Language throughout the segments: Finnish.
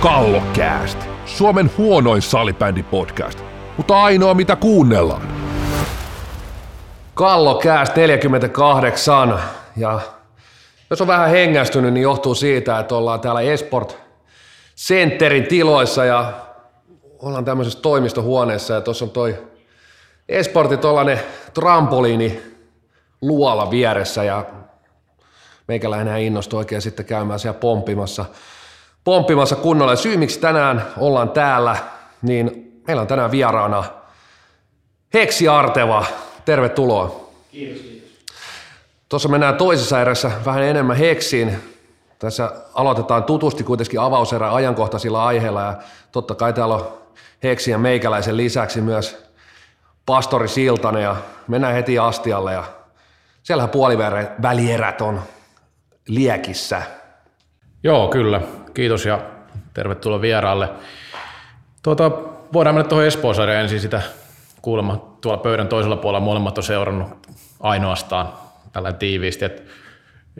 Kallokääst, Suomen huonoin salibändi-podcast, mutta ainoa mitä kuunnellaan. Kallokääst 48 ja jos on vähän hengästynyt, niin johtuu siitä, että ollaan täällä Esport Centerin tiloissa ja ollaan tämmöisessä toimistohuoneessa. Ja tuossa on toi Esporti tuollainen trampoliini luola vieressä. Ja meikäläinen innostui oikein sitten käymään siellä pomppimassa, pomppimassa kunnolla. Ja syy, miksi tänään ollaan täällä, niin meillä on tänään vieraana Heksi Arteva. Tervetuloa. Kiitos, kiitos. Tuossa mennään toisessa erässä vähän enemmän Heksiin. Tässä aloitetaan tutusti kuitenkin avauserä ajankohtaisilla aiheilla ja totta kai täällä on Heksi ja meikäläisen lisäksi myös pastori Siltanen ja mennään heti astialle ja siellähän puolivälierät on liekissä. Joo, kyllä. Kiitos ja tervetuloa vieraalle. Tuota, voidaan mennä tuohon Espoon ensin sitä kuulemma tuolla pöydän toisella puolella molemmat on seurannut ainoastaan tällä tiiviisti. Et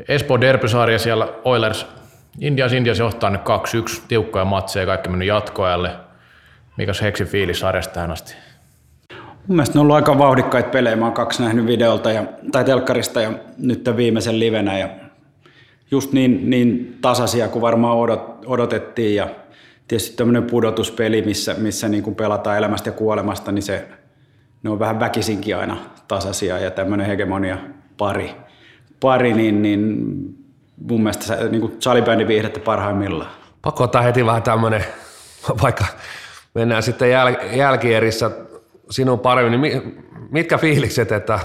Espoo Derby-sarja siellä Oilers, Indias Indias johtaa nyt 2-1, tiukkoja matseja, kaikki mennyt jatkoajalle. Mikäs Heksin fiilis sarjasta tähän asti? Mun mielestä ne on ollut aika vauhdikkaita pelejä. Mä oon kaksi nähnyt videolta ja, tai telkkarista ja nyt viimeisen livenä. Ja just niin, niin tasaisia kuin varmaan odot, odotettiin. Ja tietysti tämmöinen pudotuspeli, missä, missä niin kuin pelataan elämästä ja kuolemasta, niin se, ne on vähän väkisinkin aina tasaisia ja tämmöinen hegemonia pari, pari niin, niin mun mielestä se, niin kuin salibändin viihdettä parhaimmillaan. Pakko ottaa heti vähän tämmöinen, vaikka mennään sitten jäl- jälkierissä sinun paremmin, niin mitkä fiilikset, että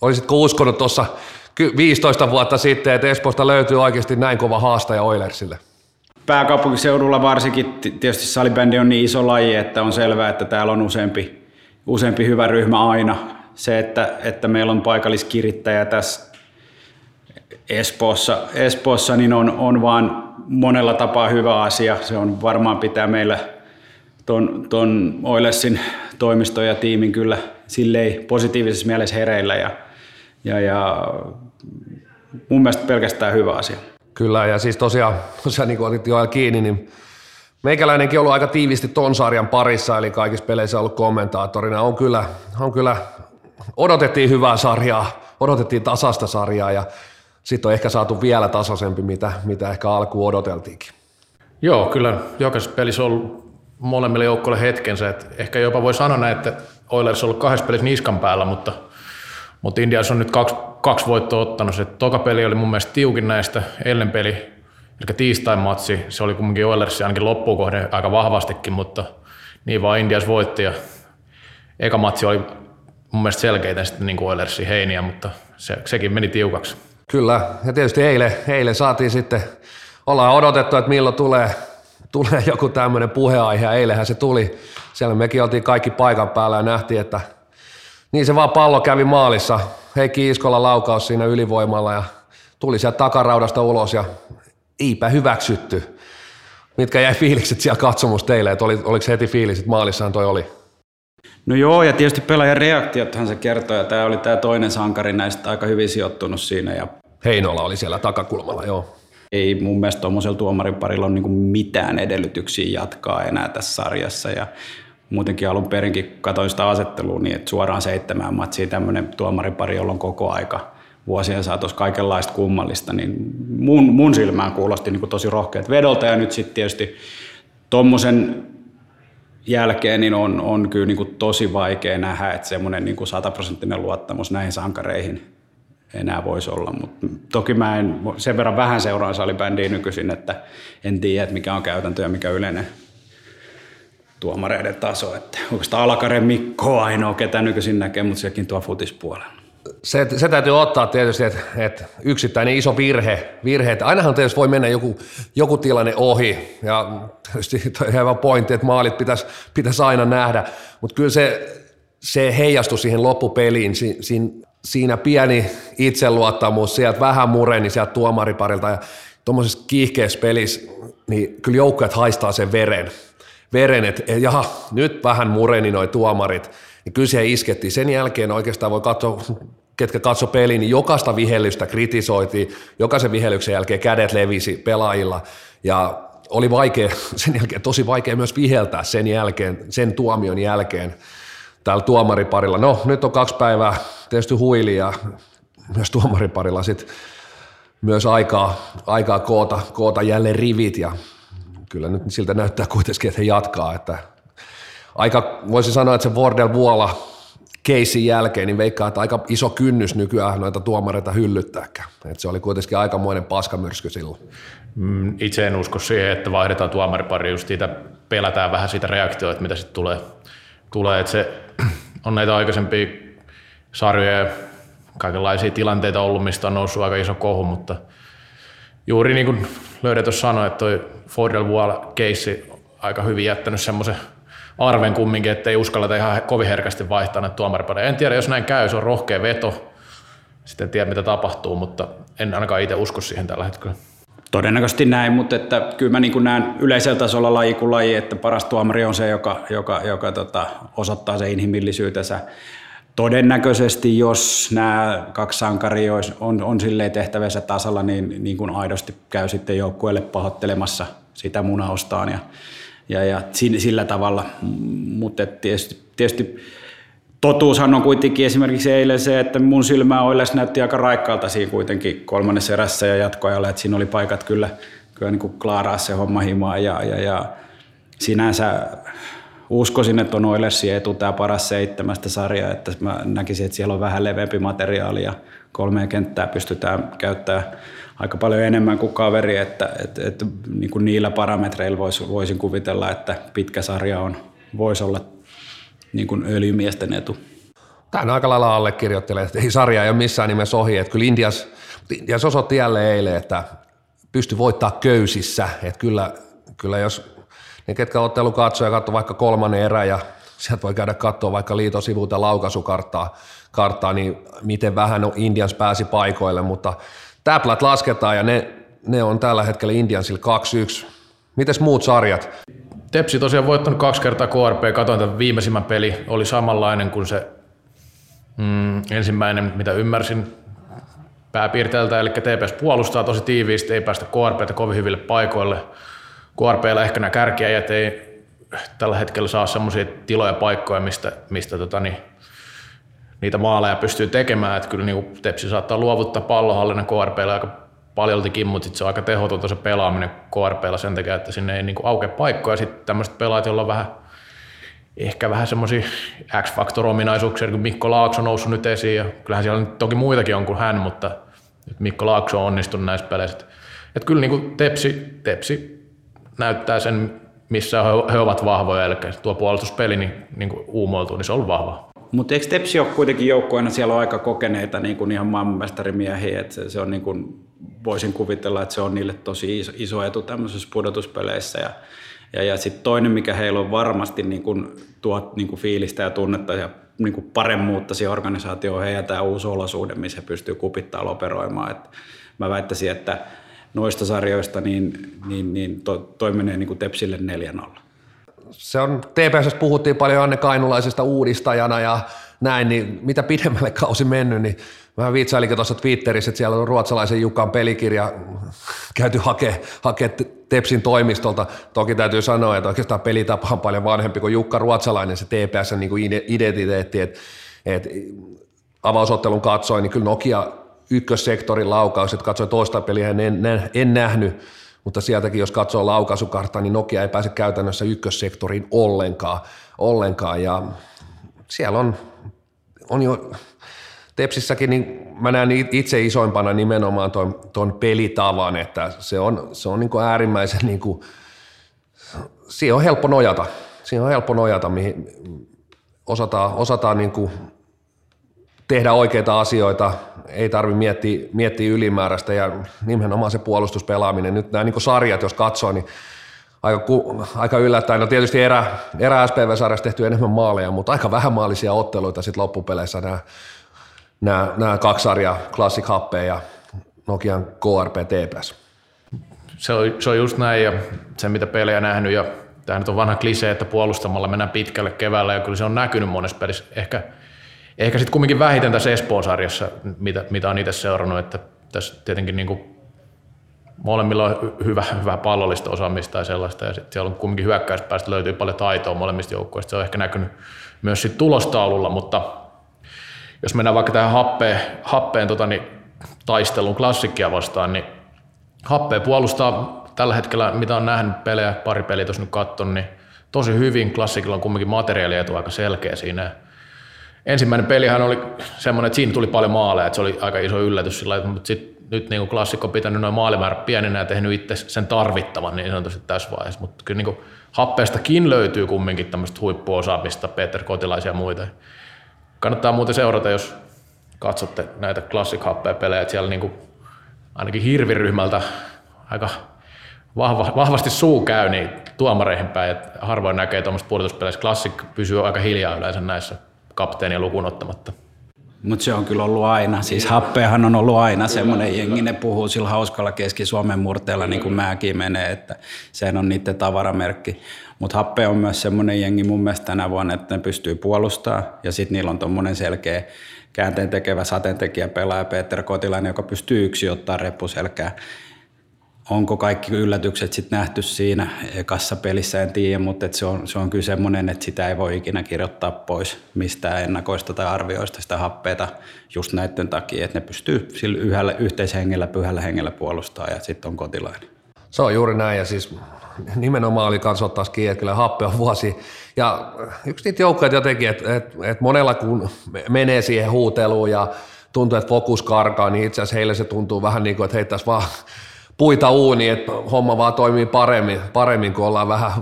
olisitko uskonut tuossa 15 vuotta sitten, että Espoosta löytyy oikeasti näin kova haastaja Oilersille? Pääkaupunkiseudulla varsinkin tietysti salibändi on niin iso laji, että on selvää, että täällä on useampi, useampi hyvä ryhmä aina. Se, että, että meillä on paikalliskirittäjä tässä Espoossa, Espoossa niin on, on vaan monella tapaa hyvä asia. Se on varmaan pitää meillä ton, ton Oilersin toimiston ja tiimin kyllä silleen positiivisessa mielessä hereillä ja, ja, ja mun mielestä pelkästään hyvä asia. Kyllä, ja siis tosiaan, tosiaan niin kuin otit jo kiinni, niin meikäläinenkin on ollut aika tiivisti ton sarjan parissa, eli kaikissa peleissä ollut kommentaattorina. On kyllä, on kyllä, odotettiin hyvää sarjaa, odotettiin tasasta sarjaa, ja sitten on ehkä saatu vielä tasaisempi, mitä, mitä ehkä alkuun odoteltiinkin. Joo, kyllä jokaisessa pelissä on ollut molemmille joukkoille hetkensä. Et ehkä jopa voi sanoa näin, että Oilers on ollut kahdessa pelissä niskan päällä, mutta, mutta Indias on nyt kaksi, kaksi voittoa ottanut. Se toka peli oli mun mielestä tiukin näistä, ellen peli, eli tiistain matsi, se oli kumminkin Oilers ainakin loppuun kohde aika vahvastikin, mutta niin vaan Indias voitti ja eka matsi oli mun mielestä selkeitä sitten niin kuin Oilersin heiniä, mutta se, sekin meni tiukaksi. Kyllä, ja tietysti eilen, eilen saatiin sitten, ollaan odotettu, että milloin tulee tulee joku tämmöinen puheaihe, ja eilenhän se tuli. Siellä mekin oltiin kaikki paikan päällä ja nähtiin, että niin se vaan pallo kävi maalissa. Heikki Iskola laukaus siinä ylivoimalla ja tuli sieltä takaraudasta ulos ja eipä hyväksytty. Mitkä jäi fiilikset siellä katsomus teille, että oli, oliko heti fiilis, että maalissahan toi oli? No joo, ja tietysti pelaajan reaktiothan se kertoo, ja tämä oli tämä toinen sankari näistä aika hyvin sijoittunut siinä. Ja... Heinola oli siellä takakulmalla, joo ei mun mielestä tuommoisella tuomarin parilla ole niin mitään edellytyksiä jatkaa enää tässä sarjassa. Ja muutenkin alun perinkin katsoin sitä asettelua niin, että suoraan seitsemään matsiin tämmöinen tuomaripari, jolla on koko aika vuosien saatossa kaikenlaista kummallista, niin mun, mun silmään kuulosti niin tosi rohkeat vedolta ja nyt sitten tietysti tuommoisen jälkeen niin on, on kyllä niin tosi vaikea nähdä, että semmoinen niin sataprosenttinen luottamus näihin sankareihin enää voisi olla. Mutta toki mä en sen verran vähän seuraan salibändiä nykyisin, että en tiedä, että mikä on käytäntö ja mikä yleinen tuomareiden taso. Että oikeastaan Alakaren Mikko on ainoa, ketä nykyisin näkee, mutta sekin tuo futispuolella. Se, se täytyy ottaa tietysti, että, että yksittäinen iso virhe, virhe että ainahan tietysti voi mennä joku, joku tilanne ohi, ja tietysti hyvä pointti, että maalit pitäisi, pitäisi aina nähdä, mutta kyllä se, se heijastui siihen loppupeliin, si, siinä siinä pieni itseluottamus, sieltä vähän mureni sieltä tuomariparilta ja tuommoisessa kiihkeässä pelissä, niin kyllä joukkueet haistaa sen veren. Veren, että et, jaha, nyt vähän mureni noi tuomarit, niin kyllä siihen iskettiin. Sen jälkeen oikeastaan voi katsoa ketkä katso peliin, niin jokaista vihellystä kritisoitiin, jokaisen vihellyksen jälkeen kädet levisi pelaajilla ja oli vaikea, sen jälkeen tosi vaikea myös viheltää sen jälkeen, sen tuomion jälkeen täällä tuomariparilla. No, nyt on kaksi päivää tietysti huili ja myös tuomariparilla sitten myös aikaa, aikaa koota, koota jälleen rivit ja kyllä nyt siltä näyttää kuitenkin, että he jatkaa, että aika, voisi sanoa, että se Vordel Vuola keisin jälkeen, niin veikkaa, että aika iso kynnys nykyään noita tuomareita hyllyttääkään. Että se oli kuitenkin aikamoinen paskamyrsky silloin. Mm, itse en usko siihen, että vaihdetaan tuomaripari, just siitä pelätään vähän siitä reaktioita, mitä sitten tulee. tulee. Että se on näitä aikaisempia sarjoja kaikenlaisia tilanteita ollut, mistä on noussut aika iso kohu, mutta juuri niin kuin tuossa sanoi, että toi Fordel Wall-keissi aika hyvin jättänyt semmoisen arven kumminkin, että ei uskalleta ihan kovin herkästi vaihtaa näitä tuomaripareja. En tiedä, jos näin käy, se on rohkea veto. Sitten en tiedä, mitä tapahtuu, mutta en ainakaan itse usko siihen tällä hetkellä. Todennäköisesti näin, mutta että kyllä mä niin näen yleisellä tasolla laji kuin laji, että paras tuomari on se, joka, joka, joka tota, osoittaa se inhimillisyytensä. Todennäköisesti, jos nämä kaksi sankaria on, on silleen tehtävänsä tasalla, niin, niin kuin aidosti käy sitten joukkueelle pahoittelemassa sitä munaustaan ja, ja, ja sillä tavalla. Mutta tietysti, tietysti totuushan on kuitenkin esimerkiksi eilen se, että mun silmää Oiles näytti aika raikkaalta siinä kuitenkin kolmannessa erässä ja jatkoajalla, että siinä oli paikat kyllä, kyllä niin kuin klaaraa se homma himaa ja, ja, ja sinänsä uskoisin, että on Oilersin etu tämä paras seitsemästä sarjaa, että mä näkisin, että siellä on vähän leveämpi materiaali ja kolmea kenttää pystytään käyttämään aika paljon enemmän kuin kaveri, että, että, että niin kuin niillä parametreilla vois, voisin kuvitella, että pitkä sarja on, voisi olla niin kuin öljymiesten etu. Tämä aika lailla allekirjoittelee, että ei sarja ei ole missään nimessä ohi. Että kyllä Indias, Indias osoitti jälleen eilen, että pystyi voittaa köysissä. Että kyllä, kyllä jos ne, ketkä ottelu katsoo ja vaikka kolmannen erä ja sieltä voi käydä katsoa vaikka liiton sivuilta laukaisukarttaa, karttaa, niin miten vähän Indians pääsi paikoille, mutta täplät lasketaan ja ne, ne on tällä hetkellä Indiansilla 2-1. Mites muut sarjat? Tepsi tosiaan voittanut kaksi kertaa KRP, katoin tämän viimeisimmän peli, oli samanlainen kuin se mm, ensimmäinen, mitä ymmärsin pääpiirteeltä, eli TPS puolustaa tosi tiiviisti, ei päästä KRPtä kovin hyville paikoille. KRPllä ehkä nämä kärkiäjät ei tällä hetkellä saa semmoisia tiloja paikkoja, mistä, mistä tota, niin, niitä maaleja pystyy tekemään, että kyllä niin Tepsi saattaa luovuttaa pallohallinnan KRPllä aika paljoltikin, mutta se on aika tehotonta se pelaaminen KRPllä sen takia, että sinne ei niin aukea paikkoja. Sitten tämmöiset pelaajat, joilla on vähän, ehkä vähän semmoisia X-Factor-ominaisuuksia, kun Mikko Laakso on noussut nyt esiin, ja kyllähän siellä nyt toki muitakin on kuin hän, mutta nyt Mikko Laakso on onnistunut näissä peleissä. Että kyllä niin kuin tepsi, tepsi näyttää sen, missä he, ovat vahvoja, eli tuo puolustuspeli niin, niin kuin uumoiltuu, niin se on vahva. Mutta eikö Tepsi ole kuitenkin joukkueena, siellä on aika kokeneita niin kuin ihan maailmanmestarimiehiä, että se, on niin kuin voisin kuvitella, että se on niille tosi iso, iso etu tämmöisissä pudotuspeleissä. Ja, ja, ja sitten toinen, mikä heillä on varmasti niin kuin, tuot niin kuin fiilistä ja tunnetta ja niin kuin paremmuutta siihen organisaatioon heidän tämä uusi olosuhde, missä he pystyy kupittaa operoimaan. Et mä väittäisin, että noista sarjoista niin, niin, niin to, toi menee niin kuin Tepsille 4-0. Se on, TPS puhuttiin paljon Anne Kainulaisesta uudistajana ja näin, niin mitä pidemmälle kausi mennyt, niin Mä viitsailinkin tuossa Twitterissä, että siellä on ruotsalaisen Jukan pelikirja käyty hakea, hakea Tepsin toimistolta. Toki täytyy sanoa, että oikeastaan pelitapa on paljon vanhempi kuin Jukka ruotsalainen, se TPS niin kuin identiteetti, että, että avausottelun katsoin, niin kyllä Nokia ykkössektorin laukaus, että katsoin toista peliä, en, en, en nähnyt, mutta sieltäkin jos katsoo laukaisukarttaa, niin Nokia ei pääse käytännössä ykkössektoriin ollenkaan, ollenkaan ja siellä on, on jo Tepsissäkin niin mä näen itse isoimpana nimenomaan tuon, tuon pelitavan, että se on, se on niin kuin äärimmäisen, niin kuin, siihen on helppo nojata. Siihen on helppo nojata, mihin osataan, osataan niin kuin tehdä oikeita asioita, ei tarvitse miettiä, miettiä ylimääräistä ja nimenomaan se puolustuspelaaminen. Nyt nämä niin sarjat, jos katsoo, niin aika, aika yllättäen. No tietysti erä, erä SPV-sarjassa tehty enemmän maaleja, mutta aika vähän maalisia otteluita sitten loppupeleissä nämä nämä, nämä kaksi sarjaa, Classic Happe ja Nokian KRP TPS. Se on, se on just näin ja se mitä pelejä nähnyt ja tämä nyt on vanha klisee, että puolustamalla mennään pitkälle keväällä ja kyllä se on näkynyt monessa pelissä. Ehkä, ehkä sitten kumminkin vähiten tässä Espoon sarjassa, mitä, mitä on itse seurannut, että tässä tietenkin niin kuin molemmilla on hyvä, hyvä pallollista osaamista tai sellaista, ja sitten siellä on kumminkin hyökkäyspäästä löytyy paljon taitoa molemmista joukkueista. Se on ehkä näkynyt myös sit tulostaululla, mutta jos mennään vaikka tähän happeen, happeen tota, niin, taistelun klassikkia vastaan, niin happeen puolustaa tällä hetkellä, mitä on nähnyt pelejä, pari peliä tuossa nyt katson, niin tosi hyvin. Klassikilla on kumminkin materiaalietu aika selkeä siinä. Ensimmäinen pelihän oli semmoinen, että siinä tuli paljon maaleja, että se oli aika iso yllätys sillä mutta sit, nyt niin kuin klassikko on pitänyt noin maalimäärät pienenä ja tehnyt itse sen tarvittavan niin sanotusti tässä vaiheessa, mutta kyllä niin kuin happeestakin löytyy kumminkin tämmöistä huippuosaamista, Peter Kotilaisia ja muita. Kannattaa muuten seurata, jos katsotte näitä Classic Happea-pelejä, että siellä niin kuin ainakin hirviryhmältä aika vahva, vahvasti suu käy niin tuomareihin päin, että harvoin näkee tuommoista pudotuspeleissä. Classic pysyy aika hiljaa yleensä näissä kapteenia lukuun ottamatta. Mutta se on kyllä ollut aina. Siis happeahan on ollut aina semmoinen jengi, ne puhuu sillä hauskalla Keski-Suomen murteella, niin kuin mäkin menee, että sehän on niiden tavaramerkki. Mutta happe on myös semmoinen jengi mun mielestä tänä vuonna, että ne pystyy puolustamaan ja sitten niillä on tuommoinen selkeä käänteen tekevä sateentekijä pelaaja Peter Kotilainen, joka pystyy yksi ottaa reppuselkää onko kaikki yllätykset sitten nähty siinä ekassa pelissä, en tiedä, mutta se, on, se on kyllä semmoinen, että sitä ei voi ikinä kirjoittaa pois mistään ennakoista tai arvioista sitä happeita just näiden takia, että ne pystyy sillä yhdellä yhteishengellä, pyhällä hengellä puolustaa ja sitten on kotilainen. Se on juuri näin ja siis nimenomaan oli kans ottaa kiinni, että kyllä happe on vuosi. Ja yksi niitä joukkoja jotenkin, että, että, että monella kun menee siihen huuteluun ja tuntuu, että fokus karkaa, niin itse asiassa heille se tuntuu vähän niin kuin, että heittäisi vaan puita uuni, että homma vaan toimii paremmin, paremmin kun ollaan vähän,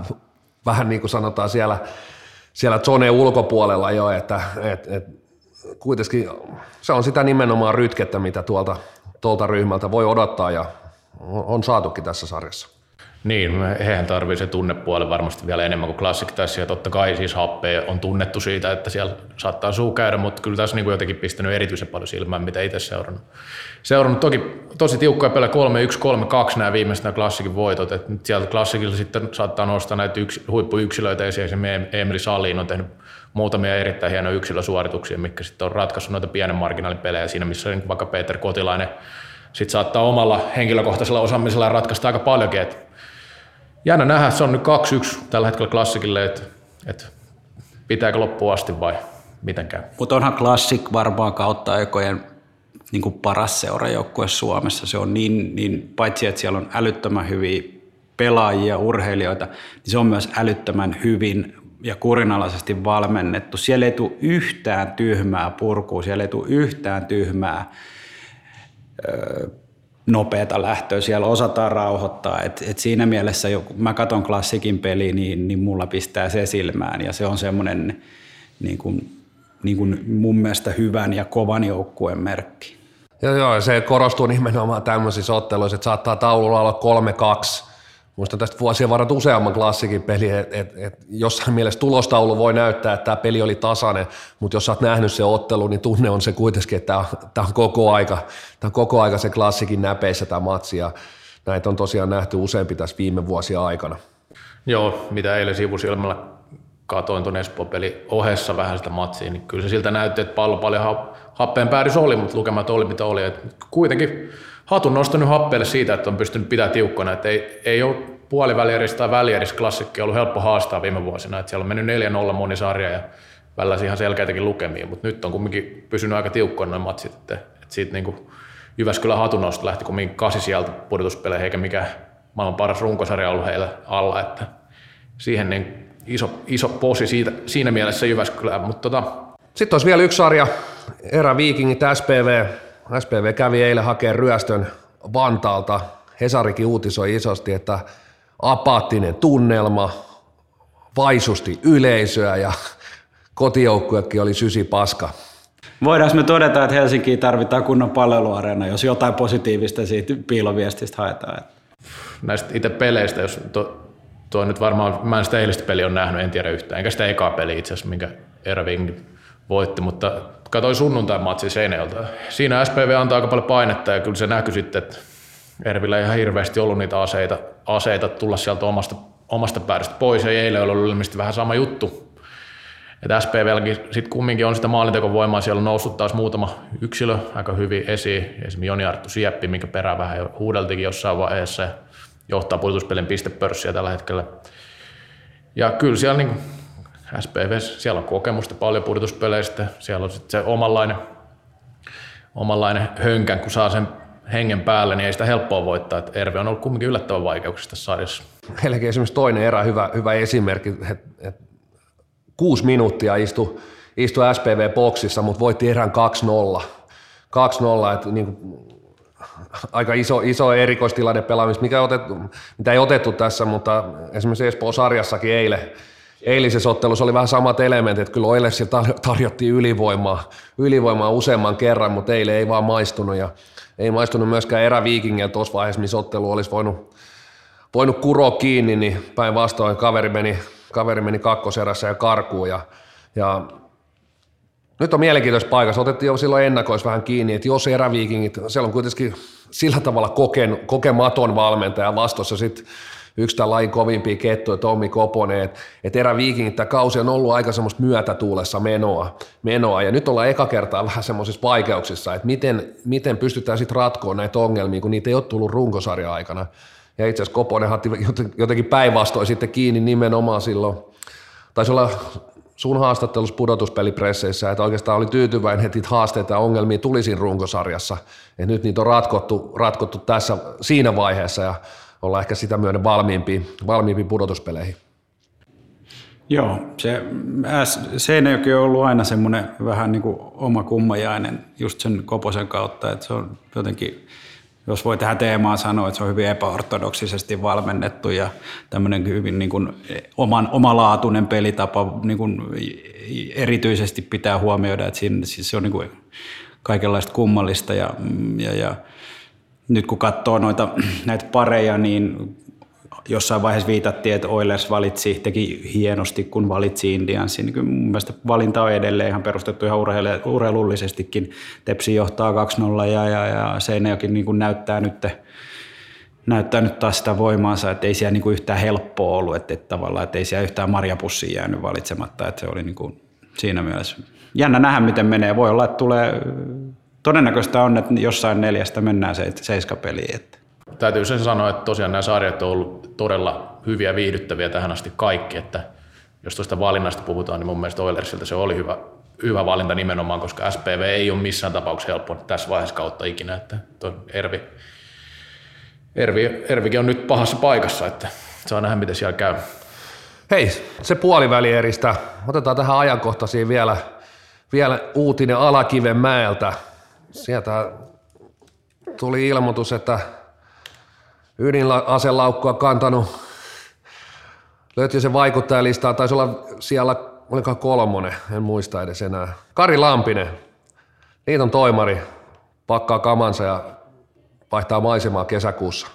vähän niin kuin sanotaan siellä, siellä zone ulkopuolella jo, että et, et, kuitenkin se on sitä nimenomaan rytkettä, mitä tuolta, tuolta ryhmältä voi odottaa ja on, on saatukin tässä sarjassa. Niin, hehän tarvii se tunnepuoli varmasti vielä enemmän kuin Classic tässä, ja totta kai siis happea on tunnettu siitä, että siellä saattaa suu käydä, mutta kyllä tässä niin kuin jotenkin pistänyt erityisen paljon silmään, mitä itse seurannut. Seurannut toki tosi tiukkoja pelejä 3-1, 3-2 nämä viimeiset nämä Classicin voitot, että sieltä Classicilla sitten saattaa nostaa näitä yks, huippuyksilöitä, esimerkiksi Emeli Salin on tehnyt muutamia erittäin hienoja yksilösuorituksia, mikä sitten on ratkaissut noita pienen marginaalin pelejä siinä, missä vaikka Peter Kotilainen sitten saattaa omalla henkilökohtaisella osaamisella ratkaista aika paljonkin, että jännä nähdä, se on nyt 2-1 tällä hetkellä klassikille, että, että pitääkö loppuun asti vai mitenkään. Mutta onhan klassik varmaan kautta aikojen niin kuin paras seurajoukkue Suomessa. Se on niin, niin, paitsi että siellä on älyttömän hyviä pelaajia, urheilijoita, niin se on myös älyttömän hyvin ja kurinalaisesti valmennettu. Siellä ei tule yhtään tyhmää purkua, siellä ei tule yhtään tyhmää nopeata lähtöä, siellä osataan rauhoittaa. Et, et siinä mielessä, kun mä katson klassikin peli, niin, niin mulla pistää se silmään ja se on semmoinen niin kuin, niin kuin mun mielestä hyvän ja kovan joukkueen merkki. Joo, joo, se korostuu nimenomaan tämmöisissä otteluissa, että saattaa taululla olla 3-2 Muistan tästä vuosien varrella useamman klassikin peli, että et, et jossain mielessä tulostaulu voi näyttää, että tämä peli oli tasainen, mutta jos sä oot nähnyt se ottelu, niin tunne on se kuitenkin, että tämä on, koko aika, tämä on koko aika se klassikin näpeissä tämä matsi ja näitä on tosiaan nähty useampi tässä viime vuosia aikana. Joo, mitä eilen sivusilmällä katoin tuon Espoo-peli ohessa vähän sitä matsia, niin kyllä se siltä näytti, että pallo paljon happeen päädys oli, mutta lukemat oli mitä oli. Et kuitenkin hatun nostanut happeelle siitä, että on pystynyt pitämään tiukkana, että ei, ei ole puolivälieris tai välieris klassikki ollut helppo haastaa viime vuosina, että siellä on mennyt 4-0 moni sarja ja välillä ihan selkeitäkin lukemia, mutta nyt on kumminkin pysynyt aika tiukkoina noin matsit, että, että siitä niin kuin Jyväskylän hatunnosto lähti kumminkin kasi sieltä pudotuspeleihin, eikä mikään maailman paras runkosarja ollut heillä alla, että siihen niin iso, iso posi siitä, siinä mielessä Jyväskylään, mutta tota... Sitten olisi vielä yksi sarja, Viikingit SPV, SPV kävi eilen hakemaan ryöstön Vantaalta. Hesarikin uutisoi isosti, että apaattinen tunnelma, vaisusti yleisöä ja kotijoukkuekin oli sysi paska. Voidaanko me todeta, että Helsinkiin tarvitaan kunnon palveluareena, jos jotain positiivista siitä piiloviestistä haetaan? Näistä itse peleistä, jos to, tuo nyt varmaan, mä en sitä eilistä peliä on nähnyt, en tiedä yhtään, enkä sitä ekaa peliä itse asiassa, minkä Erving voitti, mutta katsoin sunnuntain matsi Seinäjältä. Siinä SPV antaa aika paljon painetta ja kyllä se näkyy sitten, että Ervillä ei ihan hirveästi ollut niitä aseita, aseita tulla sieltä omasta, omasta päädystä pois ja eilen oli ilmeisesti vähän sama juttu. että SPVlläkin sitten kumminkin on sitä maalintekovoimaa, siellä on noussut taas muutama yksilö aika hyvin esiin, esimerkiksi Joni Arttu Sieppi, minkä perään vähän jo huudeltikin jossain vaiheessa johtaa pudotuspelin pistepörssiä tällä hetkellä. Ja kyllä siellä niin SPV, siellä on kokemusta paljon pudotuspeleistä, siellä on sitten se omanlainen, omanlainen hönkän, kun saa sen hengen päälle, niin ei sitä helppoa voittaa. Että Erve on ollut kumminkin yllättävän vaikeuksista sarjassa. Meilläkin esimerkiksi toinen erä, hyvä, hyvä esimerkki, että et, kuusi minuuttia istui, istui SPV-boksissa, mutta voitti erän 2-0. 2-0, että niin aika iso, iso erikoistilanne pelaamista, mikä otettu, mitä ei otettu tässä, mutta esimerkiksi Espoon sarjassakin eilen, eilisessä ottelussa oli vähän samat elementit, kyllä Oilersilla tarjottiin ylivoimaa, ylivoimaa useamman kerran, mutta eilen ei vaan maistunut ja ei maistunut myöskään eräviikingillä tuossa vaiheessa, missä ottelu olisi voinut, voinut kuroa kiinni, niin päinvastoin kaveri meni, kaveri meni kakkoserässä ja karkuun ja, ja nyt on mielenkiintoisessa paikassa. Otettiin jo silloin ennakois vähän kiinni, että jos eräviikingit, siellä on kuitenkin sillä tavalla kokematon valmentaja vastossa sitten yksi tämän lajin kovimpia kettuja, Tommi Koponen, että et eräviikingit tämä kausi on ollut aika semmoista myötätuulessa menoa, menoa, ja nyt ollaan eka kertaa vähän semmoisissa vaikeuksissa, että miten, miten pystytään sitten ratkoon näitä ongelmia, kun niitä ei ole tullut runkosarja aikana. Ja itse asiassa Koponen hatti jotenkin päinvastoin sitten kiinni nimenomaan silloin, taisi olla sun haastattelussa pudotuspelipresseissä, että oikeastaan oli tyytyväinen, että haasteita ja ongelmia tuli siinä runkosarjassa. Et nyt niitä on ratkottu, ratkottu tässä siinä vaiheessa ja olla ehkä sitä myöden valmiimpi, valmiimpi pudotuspeleihin. Joo, se Seinäjoki on ollut aina semmoinen vähän niin kuin oma kummajainen just sen Koposen kautta, että se on jotenkin, jos voi tähän teemaan sanoa, että se on hyvin epäortodoksisesti valmennettu ja tämmöinen hyvin niin kuin oman, omalaatuinen pelitapa niin kuin erityisesti pitää huomioida, että siinä, siis se on niin kuin kaikenlaista kummallista ja, ja, ja nyt kun katsoo noita, näitä pareja, niin jossain vaiheessa viitattiin, että Oilers valitsi, teki hienosti, kun valitsi Indiansin. Niin mun mielestä valinta on edelleen ihan perustettu ihan urheilullisestikin. Tepsi johtaa 2-0 ja, ja, ja Seinäjokin niin kuin näyttää nyt näyttää nyt taas sitä voimaansa, että ei siellä niin kuin yhtään helppoa ollut, että, että tavallaan, että ei siellä yhtään marjapussia jäänyt valitsematta, että se oli niin kuin siinä mielessä jännä nähdä, miten menee. Voi olla, että tulee todennäköistä on, että jossain neljästä mennään se seiskapeliin. Että. Täytyy sen sanoa, että tosiaan nämä sarjat on ollut todella hyviä viihdyttäviä tähän asti kaikki, että jos tuosta valinnasta puhutaan, niin mun mielestä Oilersilta se oli hyvä, hyvä valinta nimenomaan, koska SPV ei ole missään tapauksessa helppo tässä vaiheessa kautta ikinä, että Ervi, Ervi, Ervikin on nyt pahassa paikassa, että saa nähdä, miten siellä käy. Hei, se puolivälieristä. Otetaan tähän ajankohtaisiin vielä, vielä uutinen Alakiven mäeltä sieltä tuli ilmoitus, että ydinaselaukkua kantanut löytyi se vaikuttajalistaa, taisi olla siellä, oliko kolmonen, en muista edes enää. Kari Lampinen, liiton toimari, pakkaa kamansa ja vaihtaa maisemaa kesäkuussa.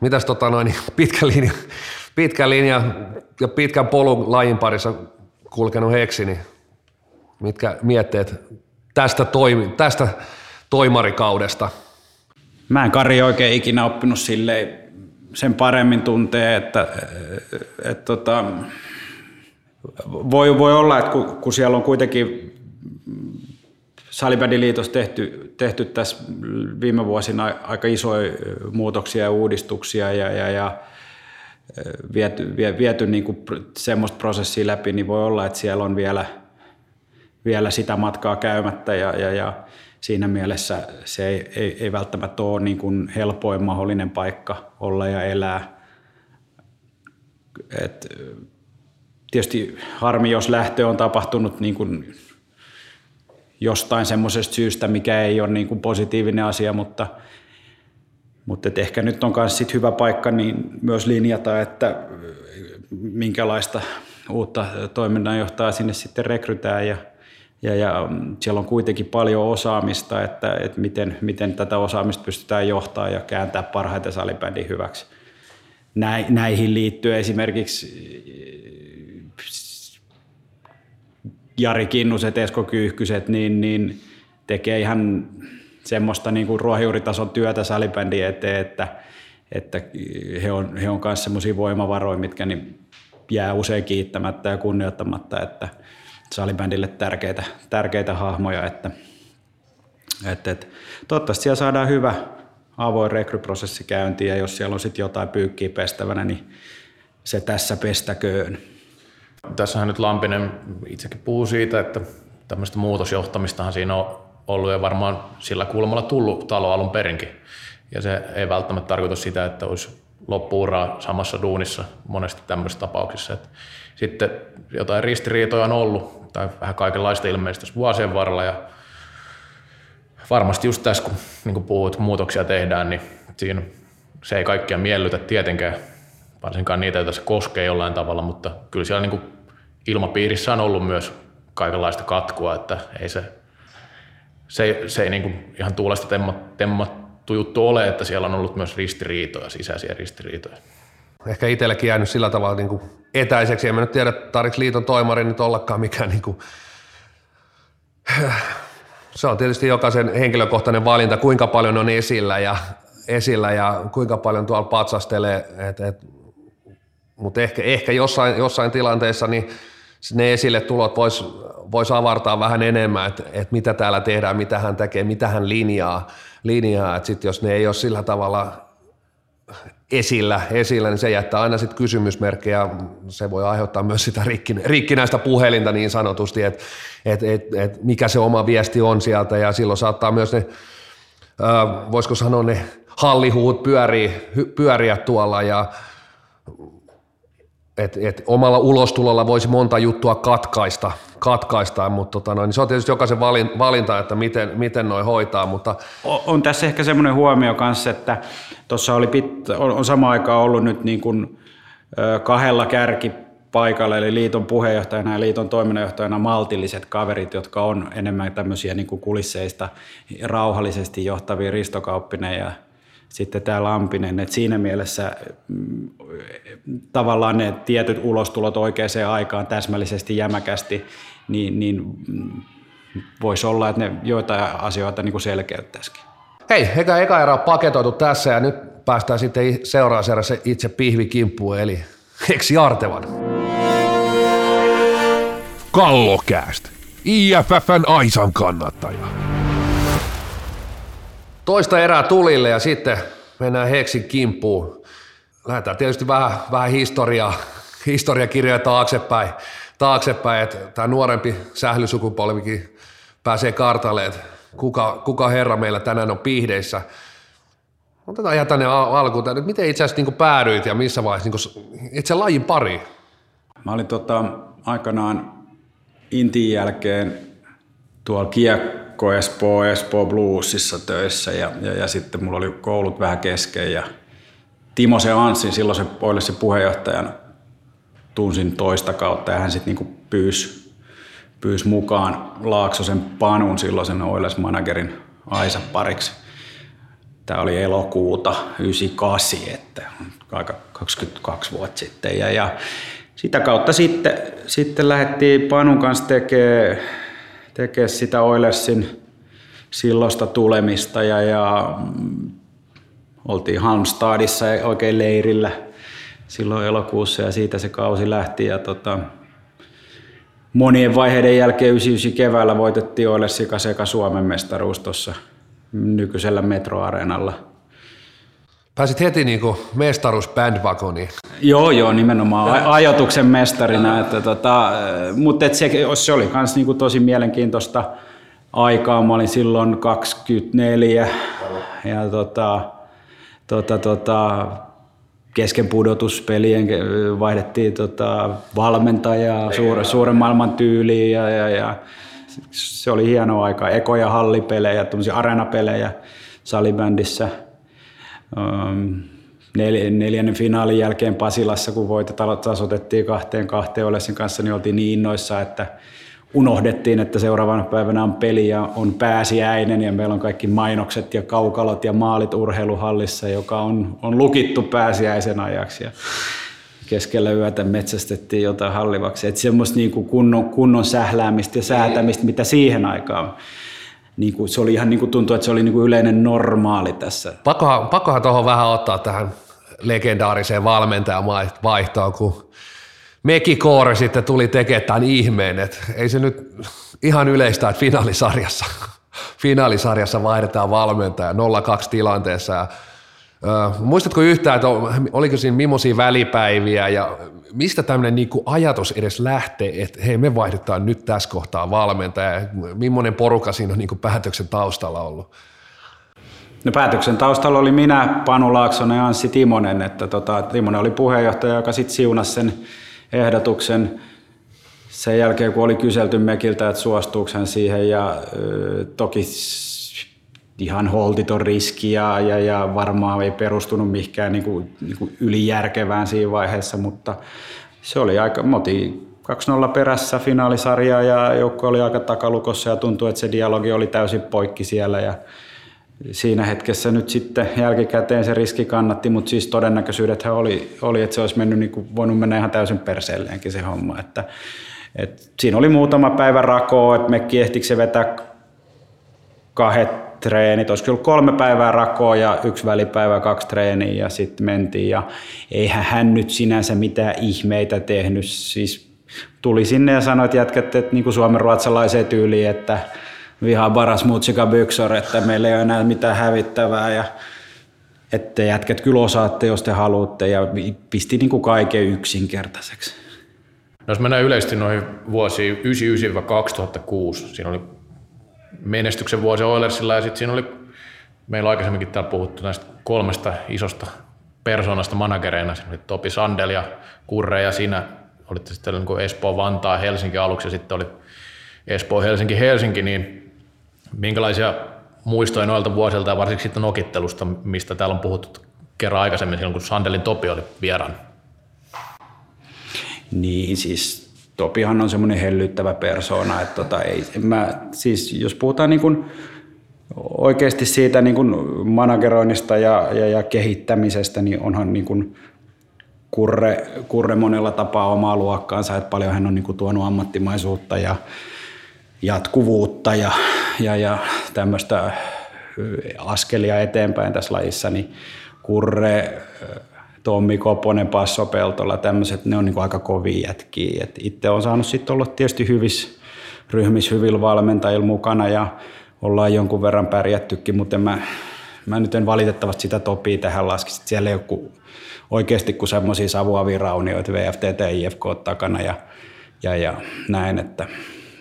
Mitäs tota noin, pitkä linja, pitkä linja ja pitkän polun lajin parissa kulkenut heksi, niin mitkä mietteet tästä, toimi, tästä toimarikaudesta? Mä en Kari oikein ikinä oppinut silleen sen paremmin tuntee, että, että, että tota, voi, voi olla, että kun, kun siellä on kuitenkin Salibändiliitossa tehty, tehty tässä viime vuosina aika isoja muutoksia ja uudistuksia ja, ja, ja viety, viety niin kuin semmoista prosessia läpi, niin voi olla, että siellä on vielä – vielä sitä matkaa käymättä ja, ja, ja siinä mielessä se ei, ei, ei välttämättä ole niin kuin helpoin mahdollinen paikka olla ja elää. Et, tietysti harmi, jos lähtö on tapahtunut niin kuin jostain semmoisesta syystä, mikä ei ole niin kuin positiivinen asia, mutta, mutta et ehkä nyt on myös sit hyvä paikka niin myös linjata, että minkälaista uutta toiminnanjohtajaa sinne sitten rekrytään ja – ja, ja siellä on kuitenkin paljon osaamista, että, että miten, miten tätä osaamista pystytään johtaa ja kääntää parhaiten salibändin hyväksi. Näihin liittyy esimerkiksi Jari Kinnuset, Esko Kyyhkyset, niin, niin tekee ihan semmoista niin kuin ruohonjuuritason työtä salibändin eteen, että, että he on, he on myös semmoisia voimavaroja, mitkä niin jää usein kiittämättä ja kunnioittamatta, että salibändille tärkeitä, tärkeitä hahmoja, että, että, että toivottavasti siellä saadaan hyvä avoin rekryprosessi käyntiin ja jos siellä on sitten jotain pyykkiä pestävänä, niin se tässä pestäköön. Tässähän nyt Lampinen itsekin puhuu siitä, että tämmöistä muutosjohtamistahan siinä on ollut ja varmaan sillä kulmalla tullut talo alun perinkin. Ja se ei välttämättä tarkoita sitä, että olisi loppuuraa samassa duunissa monesti tämmöisissä tapauksissa. Et sitten jotain ristiriitoja on ollut, tai vähän kaikenlaista ilmeisesti tässä vuosien varrella, ja varmasti just tässä, kun niin puhut, muutoksia tehdään, niin siinä se ei kaikkia miellytä tietenkään, varsinkaan niitä, joita se koskee jollain tavalla, mutta kyllä siellä niin ilmapiirissä on ollut myös kaikenlaista katkua, että ei se, se se ei niin ihan tuulesta temmattu juttu ole, että siellä on ollut myös ristiriitoja, sisäisiä ristiriitoja. Ehkä itsellekin jäänyt sillä tavalla niin kuin etäiseksi. En mä nyt tiedä, tarvitsi liiton toimari nyt ollakaan mikään niin kuin se on tietysti jokaisen henkilökohtainen valinta, kuinka paljon on esillä ja, esillä ja kuinka paljon tuolla patsastelee. Et, et, mutta ehkä, ehkä jossain, jossain tilanteessa niin ne esille tulot voisi vois avartaa vähän enemmän, että et mitä täällä tehdään, mitä hän tekee, mitä hän linjaa. linjaa. että sit jos ne ei ole sillä tavalla esillä, esillä, niin se jättää aina sitten kysymysmerkkejä. Se voi aiheuttaa myös sitä rikkinäistä puhelinta niin sanotusti, että et, et, et mikä se oma viesti on sieltä ja silloin saattaa myös ne, voisiko sanoa ne hallihuut pyöriä, pyöriä tuolla ja et, et omalla ulostulolla voisi monta juttua katkaista, katkaista mutta tota noin, niin se on tietysti jokaisen valinta, että miten, miten noi hoitaa. Mutta... On, on tässä ehkä semmoinen huomio kanssa, että tuossa oli pit, on, on sama aikaa ollut nyt niin kuin, kahdella kärki paikalla, eli liiton puheenjohtajana ja liiton toiminnanjohtajana maltilliset kaverit, jotka on enemmän tämmöisiä niin kuin kulisseista rauhallisesti johtavia ristokauppinen ja sitten tämä Lampinen, että siinä mielessä mm, tavallaan ne tietyt ulostulot oikeaan aikaan täsmällisesti jämäkästi, niin, niin mm, voisi olla, että ne joitain asioita niin kuin selkeyttäisikin. Hei, eka, eka erä on paketoitu tässä ja nyt päästään sitten seuraavassa itse pihvikimppuun, eli Heksi Artevan. Kallokääst, IFFn Aisan kannattaja. Toista erää tulille ja sitten mennään Heksin kimppuun. Lähdetään tietysti vähän, vähän historiaa, historiakirjoja taaksepäin, taaksepäin että tämä nuorempi sählysukupolvikin pääsee kartalle, että kuka, kuka herra meillä tänään on pihdeissä. Otetaan ihan tänne alkuun, että miten itse asiassa niin päädyit ja missä vaiheessa niin itse lajin pari? Mä olin tota, aikanaan Intin jälkeen tuolla Kiekko Espoo, Espoo Bluesissa töissä ja, ja, ja, sitten mulla oli koulut vähän kesken ja Timo se Anssi, silloin se se puheenjohtajan, tunsin toista kautta ja hän sitten niinku pyysi, pyysi mukaan Laaksosen Panun silloisen Oilers managerin Aisa pariksi. Tämä oli elokuuta 98, että aika 22 vuotta sitten. Ja, ja sitä kautta sitten, sitten lähdettiin Panun kanssa tekemään tekee sitä Oilersin silloista tulemista ja, ja oltiin Halmstadissa oikein leirillä silloin elokuussa ja siitä se kausi lähti ja tota, monien vaiheiden jälkeen 99 keväällä voitettiin Oilersi Kaseka Suomen mestaruus tuossa nykyisellä metroareenalla – Pääsit heti niin kuin mestaruus bandwagoniin. Joo, joo, nimenomaan ajatuksen mestarina. Että tota, mutta et se, se oli myös niin tosi mielenkiintoista aikaa. Mä olin silloin 24 ja tota, tota, tota, kesken pudotuspelien vaihdettiin tota, valmentajaa suure, suuren maailman tyyliin ja, ja, ja, se oli hieno aika. Ekoja hallipelejä, areenapelejä salibändissä – neljännen finaalin jälkeen Pasilassa, kun voitetaan tasoitettiin kahteen kahteen Olesin kanssa, niin oltiin niin innoissa, että unohdettiin, että seuraavana päivänä on peli ja on pääsiäinen ja meillä on kaikki mainokset ja kaukalot ja maalit urheiluhallissa, joka on, on lukittu pääsiäisen ajaksi. Ja keskellä yötä metsästettiin jotain hallivaksi. Että semmoista niin kuin kunnon, kunnon sähläämistä ja säätämistä, mitä siihen aikaan niin kuin, se oli ihan niin kuin tuntui, että se oli niin kuin yleinen normaali tässä. Pakkohan, pakkohan tuohon vähän ottaa tähän legendaariseen valmentajan vaihtoon, kun Mekikoore sitten tuli tekemään tämän ihmeen, että ei se nyt ihan yleistä, että finaalisarjassa, finaalisarjassa vaihdetaan valmentaja 0-2 tilanteessa ja muistatko yhtään, että oliko siinä millaisia välipäiviä ja mistä tämmöinen niinku ajatus edes lähtee, että hei me vaihdetaan nyt tässä kohtaa valmentaja, millainen porukka siinä on niinku päätöksen taustalla ollut? No päätöksen taustalla oli minä, Panu Laaksonen ja Anssi Timonen, että tota, Timonen oli puheenjohtaja, joka sitten siunasi sen ehdotuksen sen jälkeen, kun oli kyselty Mekiltä, että suostuuko hän siihen ja ö, toki ihan holtiton riski ja, ja, ja varmaan ei perustunut mihinkään niin kuin, niin kuin ylijärkevään siinä vaiheessa, mutta se oli aika, moti 2-0 perässä finaalisarja ja joukko oli aika takalukossa ja tuntui, että se dialogi oli täysin poikki siellä ja siinä hetkessä nyt sitten jälkikäteen se riski kannatti, mutta siis todennäköisyydethän oli, oli että se olisi mennyt niin kuin, voinut mennä ihan täysin perseelleenkin se homma, että et siinä oli muutama päivä rakoa, että Mekki ehtikö se vetää kahdet treenit, olisi kyllä kolme päivää rakoa ja yksi välipäivä, kaksi treeniä ja sitten mentiin. Ja eihän hän nyt sinänsä mitään ihmeitä tehnyt. Siis tuli sinne ja sanoi, että jätkät, että niin kuin suomen ruotsalaiseen tyyliin, että vihaa baras mutsika byksor, että meillä ei ole enää mitään hävittävää ja että jätkät kyllä osaatte, jos te haluatte ja pisti niin kuin kaiken yksinkertaiseksi. No jos mennään yleisesti noihin vuosiin 99-2006, siinä oli menestyksen vuosi Oilersilla ja sitten siinä oli, meillä on aikaisemminkin täällä puhuttu näistä kolmesta isosta persoonasta managereina, siinä oli Topi Sandel ja Kurre ja siinä olitte sitten niin Espoo, Vantaa, Helsinki aluksi ja sitten oli Espoo, Helsinki, Helsinki, niin minkälaisia muistoja noilta vuosilta ja varsinkin sitten nokittelusta, mistä täällä on puhuttu kerran aikaisemmin silloin, kun Sandelin Topi oli vieraan? Niin, siis Topihan on semmoinen hellyttävä persoona, että tota, ei, mä, siis jos puhutaan niin kuin oikeasti siitä niin kuin manageroinnista ja, ja, ja, kehittämisestä, niin onhan niin kuin Kurre, Kurre monella tapaa omaa luokkaansa, että paljon hän on niin kuin tuonut ammattimaisuutta ja jatkuvuutta ja, ja, ja tämmöistä askelia eteenpäin tässä lajissa, niin Kurre Tommi Koponen, Passo Peltola, tämmöiset, ne on niin aika kovia jätkiä. Et itse on saanut sitten olla tietysti hyvissä ryhmissä hyvillä valmentajilla mukana ja ollaan jonkun verran pärjättykin, mutta mä, mä nyt en valitettavasti sitä topii tähän laski. Siellä ei ole ku, oikeasti kuin semmoisia savuavia raunioita VFTT ja IFK takana ja, ja, ja näin.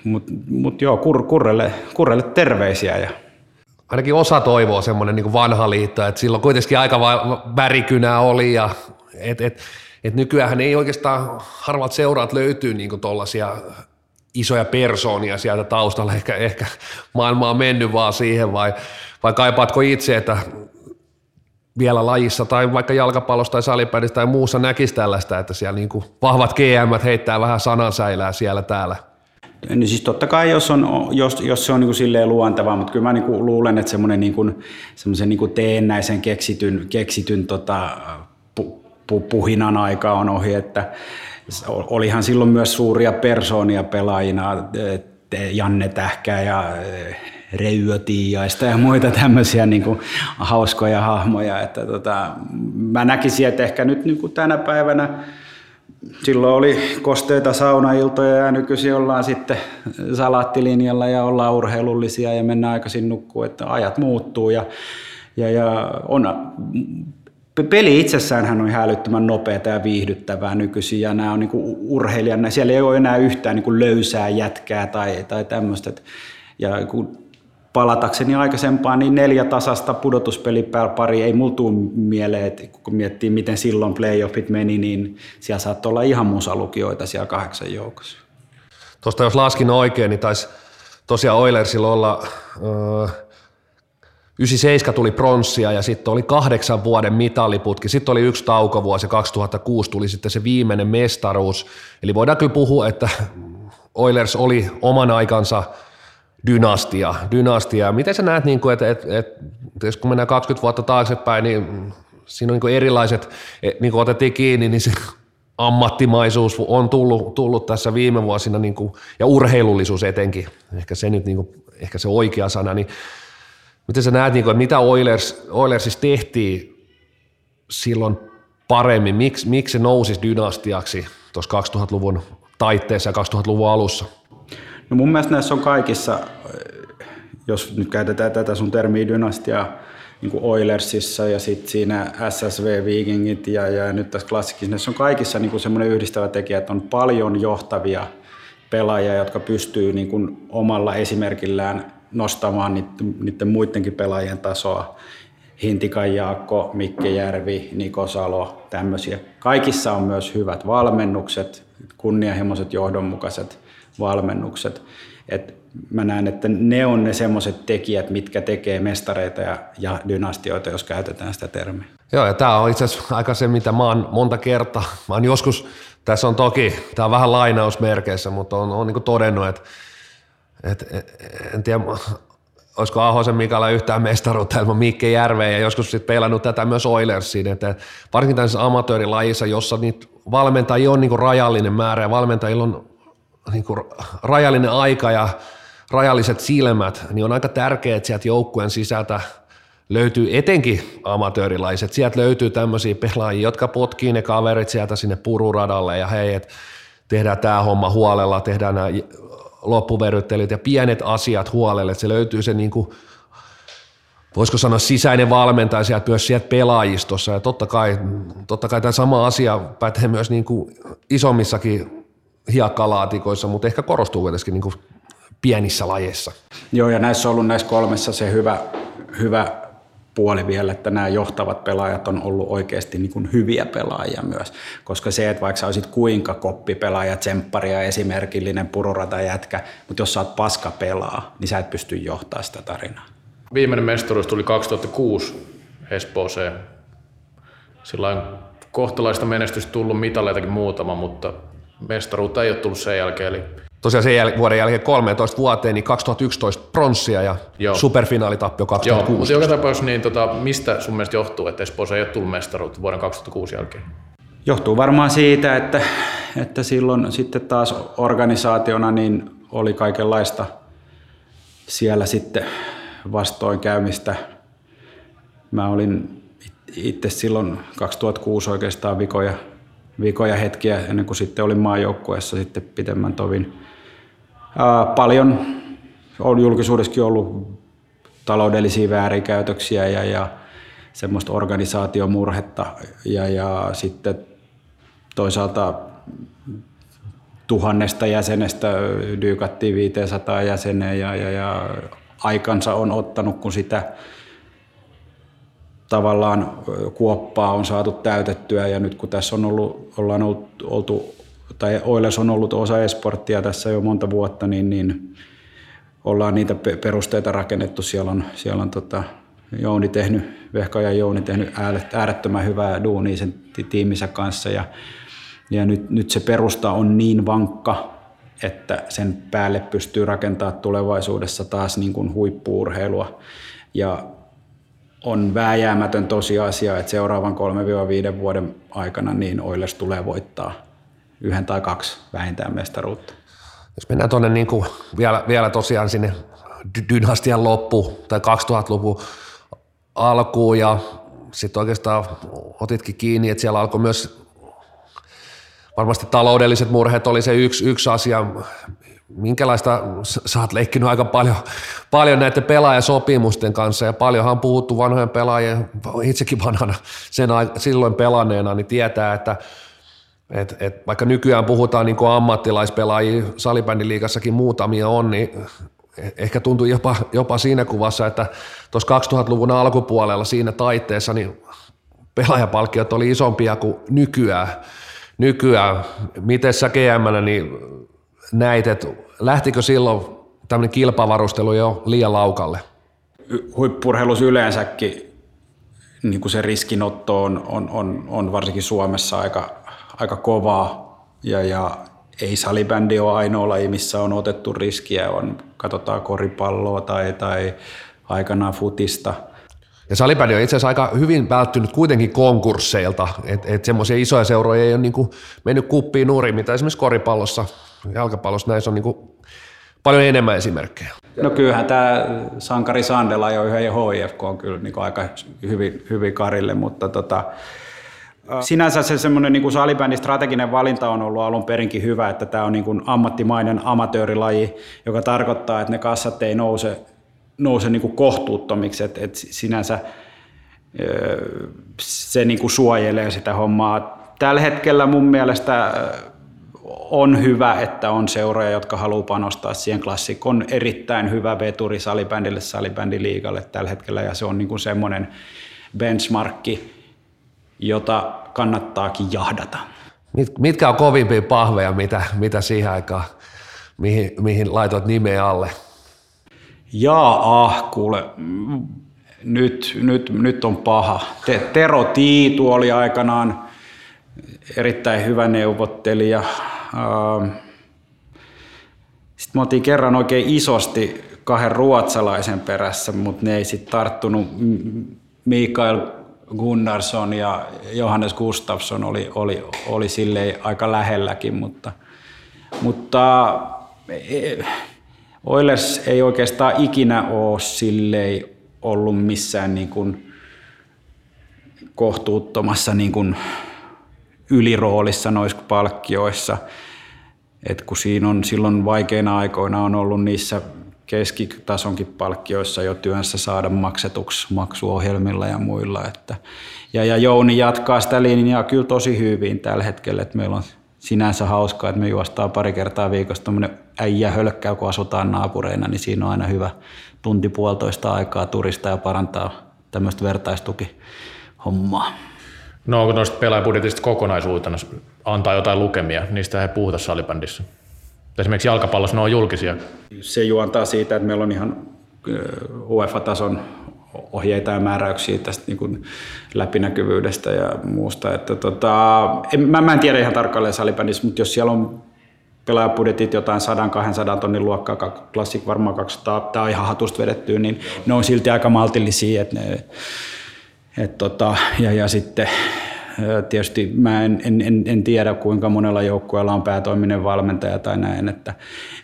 Mutta mut joo, kur, kurrelle, kurrelle terveisiä ja ainakin osa toivoo semmoinen niin vanha liitto, että silloin kuitenkin aika värikynä oli ja et, et, et nykyään ei oikeastaan harvat seuraat löytyy niin tuollaisia isoja persoonia sieltä taustalla, ehkä, ehkä maailma on mennyt vaan siihen vai, vai kaipaatko itse, että vielä lajissa tai vaikka jalkapallossa tai salipädissä tai muussa näkisi tällaista, että siellä niin vahvat GM heittää vähän sanansäilää siellä täällä – niin siis totta kai, jos, on, jos, jos se on niin kuin silleen luontevaa, mutta kyllä mä niin kuin luulen, että semmoinen niin kuin, niin kuin teennäisen keksityn, keksityn tota, pu, pu, puhinan aika on ohi, että olihan silloin myös suuria persoonia pelaajina, Janne Tähkä ja Reyö Tiiaista ja muita tämmöisiä niin kuin hauskoja hahmoja. Että tota, mä näkisin, että ehkä nyt niin kuin tänä päivänä silloin oli kosteita saunailtoja ja nykyisin ollaan sitten salaattilinjalla ja ollaan urheilullisia ja mennään aikaisin nukkuu, että ajat muuttuu ja, ja, ja on, peli itsessään on ihan älyttömän nopeata ja viihdyttävää nykyisin ja nämä on niin urheilijana, siellä ei ole enää yhtään niin löysää jätkää tai, tai tämmöistä. Ja kun palatakseni aikaisempaan, niin neljä tasasta pudotuspelipari ei mulla tule mieleen, että kun miettii miten silloin playoffit meni, niin siellä saattoi olla ihan musalukijoita siellä kahdeksan joukossa. Tuosta jos laskin oikein, niin taisi tosiaan Oilersilla olla äh, 97 tuli pronssia ja sitten oli kahdeksan vuoden mitalliputki. Sitten oli yksi taukovuosi, 2006 tuli sitten se viimeinen mestaruus. Eli voidaan kyllä puhua, että Oilers oli oman aikansa – dynastia. dynastia. Miten sä näet, niin kuin, että, että, että, kun mennään 20 vuotta taaksepäin, niin siinä on niin erilaiset, niin kuin otettiin kiinni, niin se ammattimaisuus on tullut, tullut tässä viime vuosina niin kuin, ja urheilullisuus etenkin, ehkä se nyt niin kuin, ehkä se oikea sana, niin miten sä näet, niin kuin, että mitä Oilers, Oilersissa tehtiin silloin paremmin, miksi, miksi se nousisi dynastiaksi tuossa 2000-luvun taitteessa ja 2000-luvun alussa? No mun mielestä näissä on kaikissa, jos nyt käytetään tätä sun termiä dynastia, niin kuin Oilersissa ja sitten siinä SSV Vikingit ja, ja nyt tässä klassikissa, näissä on kaikissa niin kuin semmoinen yhdistävä tekijä, että on paljon johtavia pelaajia, jotka pystyy niin kuin omalla esimerkillään nostamaan niiden, niiden muidenkin pelaajien tasoa. Hintikan Jaakko, Mikke Järvi, Niko Salo, tämmöisiä. Kaikissa on myös hyvät valmennukset, kunnianhimoiset, johdonmukaiset valmennukset. Et mä näen, että ne on ne semmoiset tekijät, mitkä tekee mestareita ja, ja dynastioita, jos käytetään sitä termiä. Joo, ja tämä on itse asiassa aika se, mitä mä oon monta kertaa, mä oon joskus, tässä on toki, tämä on vähän lainausmerkeissä, mutta on, on niin todennut, että, että en tiedä, olisiko Ahosen Mikalla yhtään mestaruutta ilman Mikke Järveä ja joskus sitten peilannut tätä myös Oilersiin, että varsinkin tässä amatöörilajissa, jossa niitä valmentajia on niin rajallinen määrä ja valmentajilla on niin rajallinen aika ja rajalliset silmät, niin on aika tärkeää, että sieltä joukkueen sisältä löytyy etenkin amatöörilaiset. Sieltä löytyy tämmöisiä pelaajia, jotka potkii ne kaverit sieltä sinne pururadalle ja hei, että tehdään tämä homma huolella, tehdään nämä loppuverryttelyt ja pienet asiat huolelle, se löytyy se niin kuin, voisiko sanoa sisäinen valmentaja sieltä myös sieltä pelaajistossa ja totta kai, totta kai tämä sama asia pätee myös niin kuin isommissakin hiekkalaatikoissa, mutta ehkä korostuu kuitenkin niin kuin pienissä lajeissa. Joo, ja näissä on ollut näissä kolmessa se hyvä, hyvä puoli vielä, että nämä johtavat pelaajat on ollut oikeasti niin kuin hyviä pelaajia myös. Koska se, että vaikka sä olisit kuinka koppipelaaja, tsemppari ja esimerkillinen pururata jätkä, mutta jos sä oot paska pelaa, niin sä et pysty johtaa sitä tarinaa. Viimeinen mestaruus tuli 2006 Espooseen. Sillä kohtalaista menestystä tullut mitaleitakin muutama, mutta mestaruutta ei ole tullut sen jälkeen. Eli tosiaan sen jäl- vuoden jälkeen 13 vuoteen, niin 2011 pronssia ja Joo. superfinaalitappio 2006. Joo, mutta joka tapauksessa, niin tota, mistä sun mielestä johtuu, että Espoossa ei ole tullut mestaruutta vuoden 2006 jälkeen? Johtuu varmaan siitä, että, että silloin sitten taas organisaationa niin oli kaikenlaista siellä sitten vastoinkäymistä. Mä olin itse silloin 2006 oikeastaan vikoja vikoja hetkiä ennen kuin sitten olin maajoukkueessa sitten pitemmän tovin. Ää, paljon on julkisuudessakin ollut taloudellisia väärinkäytöksiä ja, ja semmoista organisaatiomurhetta ja, ja sitten toisaalta tuhannesta jäsenestä dyykattiin 500 jäseneen ja, ja, ja aikansa on ottanut, kun sitä tavallaan kuoppaa on saatu täytettyä ja nyt kun tässä on ollut, ollaan oltu, tai Oilers on ollut osa esporttia tässä jo monta vuotta, niin, niin ollaan niitä perusteita rakennettu. Siellä on, siellä on tota, Jouni tehnyt, Vehka ja Jouni tehnyt äärettömän hyvää duunia sen tiiminsä kanssa ja, ja nyt, nyt se perusta on niin vankka, että sen päälle pystyy rakentamaan tulevaisuudessa taas niin kuin huippuurheilua. Ja on vääjäämätön tosiasia, että seuraavan 3-5 vuoden aikana niin Oilers tulee voittaa yhden tai kaksi vähintään mestaruutta. Jos mennään tuonne niin kuin vielä, vielä tosiaan sinne dynastian loppu tai 2000-luvun alkuun ja sitten oikeastaan otitkin kiinni, että siellä alkoi myös varmasti taloudelliset murheet oli se yksi, yksi asia, minkälaista, sä oot leikkinyt aika paljon, paljon näiden pelaajasopimusten kanssa ja paljonhan on puhuttu vanhojen pelaajien, itsekin vanhana sen silloin pelanneena, niin tietää, että et, et vaikka nykyään puhutaan niin ammattilaispelaajia, salibändiliigassakin muutamia on, niin ehkä tuntuu jopa, jopa siinä kuvassa, että tuossa 2000-luvun alkupuolella siinä taitteessa niin pelaajapalkkiot oli isompia kuin nykyään. nykyään. Miten sä gm niin näit, että lähtikö silloin tämmöinen kilpavarustelu jo liian laukalle? Huippurheilus yleensäkin niin kuin se riskinotto on, on, on, on, varsinkin Suomessa aika, aika kovaa ja, ja ei salibändi ole ainoa laji, missä on otettu riskiä, on, katsotaan koripalloa tai, tai aikanaan futista. Ja salibändi on itse asiassa aika hyvin välttynyt kuitenkin konkursseilta, että et semmoisia isoja seuroja ei ole niin mennyt kuppiin nurin, mitä esimerkiksi koripallossa jalkapallossa näissä on niin kuin paljon enemmän esimerkkejä. No kyllähän tämä Sankari Sandela jo yhden HIFK on kyllä niin aika hyvin, hyvin karille, mutta tota, Sinänsä se semmoinen niin salibändin strateginen valinta on ollut alun perinkin hyvä, että tämä on niin kuin ammattimainen amatöörilaji, joka tarkoittaa, että ne kassat ei nouse, nouse niin kuin kohtuuttomiksi, että, että sinänsä se niin kuin suojelee sitä hommaa. Tällä hetkellä mun mielestä on hyvä, että on seuroja, jotka haluaa panostaa siihen klassikon. erittäin hyvä veturi salibändille, salibändiliigalle tällä hetkellä ja se on niin kuin semmoinen benchmarkki, jota kannattaakin jahdata. Mitkä on kovimpia pahveja, mitä, mitä siihen aikaan, mihin, mihin laitoit nimeä alle? Jaa, ah, kuule, nyt, nyt, nyt on paha. Te, Tero Tiitu oli aikanaan erittäin hyvä neuvottelija. Ähm, sitten me oltiin kerran oikein isosti kahden ruotsalaisen perässä, mutta ne ei sitten tarttunut. Mikael Gunnarsson ja Johannes Gustafsson oli, oli, oli silleen aika lähelläkin, mutta, mutta e, Oilers ei oikeastaan ikinä ole silleen ollut missään niin kuin kohtuuttomassa niin kuin yliroolissa noissa palkkioissa. Et kun siinä on silloin vaikeina aikoina on ollut niissä keskitasonkin palkkioissa jo työnsä saada maksetuksi maksuohjelmilla ja muilla. Että, ja, ja Jouni jatkaa sitä linjaa kyllä tosi hyvin tällä hetkellä, että meillä on sinänsä hauskaa, että me juostaan pari kertaa viikossa tuommoinen äijä hölkkäy, kun asutaan naapureina, niin siinä on aina hyvä tunti puolitoista aikaa turista ja parantaa tämmöistä vertaistukihommaa. No noista pelaajabudjetista kokonaisuutena antaa jotain lukemia, niistä ei puhuta salibändissä? Esimerkiksi jalkapallossa ne on julkisia. Se juontaa siitä, että meillä on ihan UEFA-tason ohjeita ja määräyksiä tästä niin kuin läpinäkyvyydestä ja muusta. Että tota, en, mä, mä en tiedä ihan tarkalleen salibändissä, mutta jos siellä on pelaajapudjetit jotain 100-200 tonnin luokkaa, klassik varmaan 200, tämä on ihan hatusta vedettyä, niin ne on silti aika maltillisia. Että ne, et tota, ja, ja sitten tietysti mä en, en, en, tiedä, kuinka monella joukkueella on päätoiminen valmentaja tai näin, että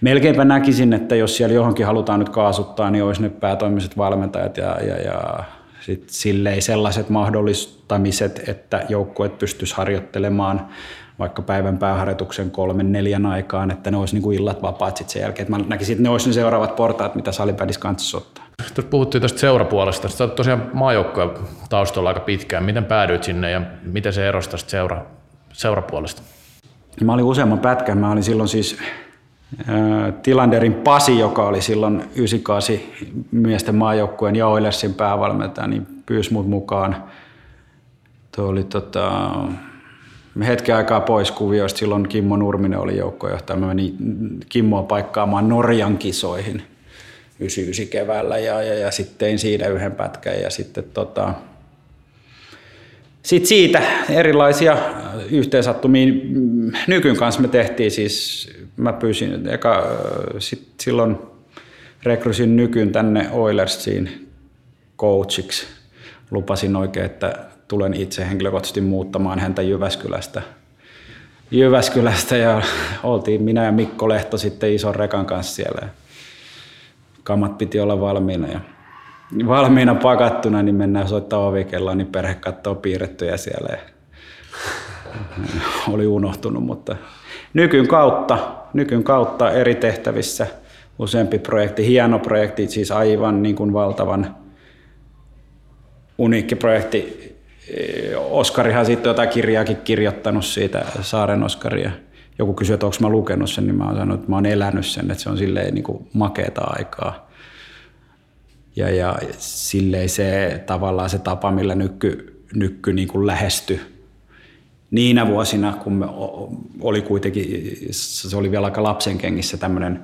melkeinpä näkisin, että jos siellä johonkin halutaan nyt kaasuttaa, niin olisi ne päätoimiset valmentajat ja, ja, ja sit silleen sellaiset mahdollistamiset, että joukkueet pystyisi harjoittelemaan vaikka päivän pääharjoituksen kolmen, neljän aikaan, että ne olisi niin kuin illat vapaat sitten sen jälkeen. Että mä näkisin, että ne olisi ne seuraavat portaat, mitä salipädissä kanssa ottaa. Tuossa puhuttiin tästä seurapuolesta. Sä olet tosiaan maajoukkoja taustalla aika pitkään. Miten päädyit sinne ja miten se erosi tästä seura, seurapuolesta? Mä olin useamman pätkän. Mä olin silloin siis äh, Tilanderin Pasi, joka oli silloin 98 miesten maajoukkueen ja Oilersin päävalmentaja, niin pyysi mut mukaan. Tuo oli tota, hetken aikaa pois kuvioista. Silloin Kimmo Nurminen oli joukkojohtaja. Mä menin Kimmoa paikkaamaan Norjan kisoihin 99 keväällä ja, ja, ja sitten tein siinä yhden pätkän ja sitten tota, sitten siitä erilaisia yhteensattumia nykyn kanssa me tehtiin siis, mä pyysin, eka, sit silloin rekrysin nykyn tänne Oilersiin coachiksi. Lupasin oikein, että tulen itse henkilökohtaisesti muuttamaan häntä Jyväskylästä. Jyväskylästä ja oltiin minä ja Mikko Lehto sitten ison rekan kanssa siellä. Kamat piti olla valmiina ja valmiina pakattuna, niin mennään soittaa ovikelloa, niin perhe katsoo piirrettyjä siellä. Ja oli unohtunut, mutta nykyn kautta, nykyn kautta eri tehtävissä useampi projekti, hieno projekti, siis aivan niin kuin valtavan uniikki projekti Oskarihan sitten jotain kirjaakin kirjoittanut siitä, Saaren Oskaria. Joku kysyi, että onko mä lukenut sen, niin mä oon sanonut, että mä oon elänyt sen, että se on silleen niin kuin makeeta aikaa. Ja, ja silleen se tavallaan se tapa, millä nykky, nykky niin kuin lähesty niinä vuosina, kun me oli kuitenkin, se oli vielä aika lapsen kengissä tämmöinen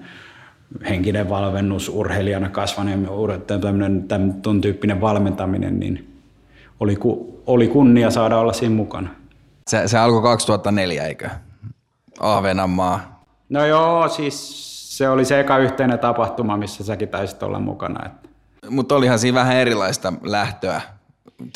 henkinen valmennus, urheilijana kasvaneen, tämmöinen tämän tyyppinen valmentaminen, niin oli, ku, oli kunnia saada olla siinä mukana. Se, se alkoi 2004, eikö? Ahvenanmaa. No joo, siis se oli se eka yhteinen tapahtuma, missä säkin taisit olla mukana. Että. Mutta olihan siinä vähän erilaista lähtöä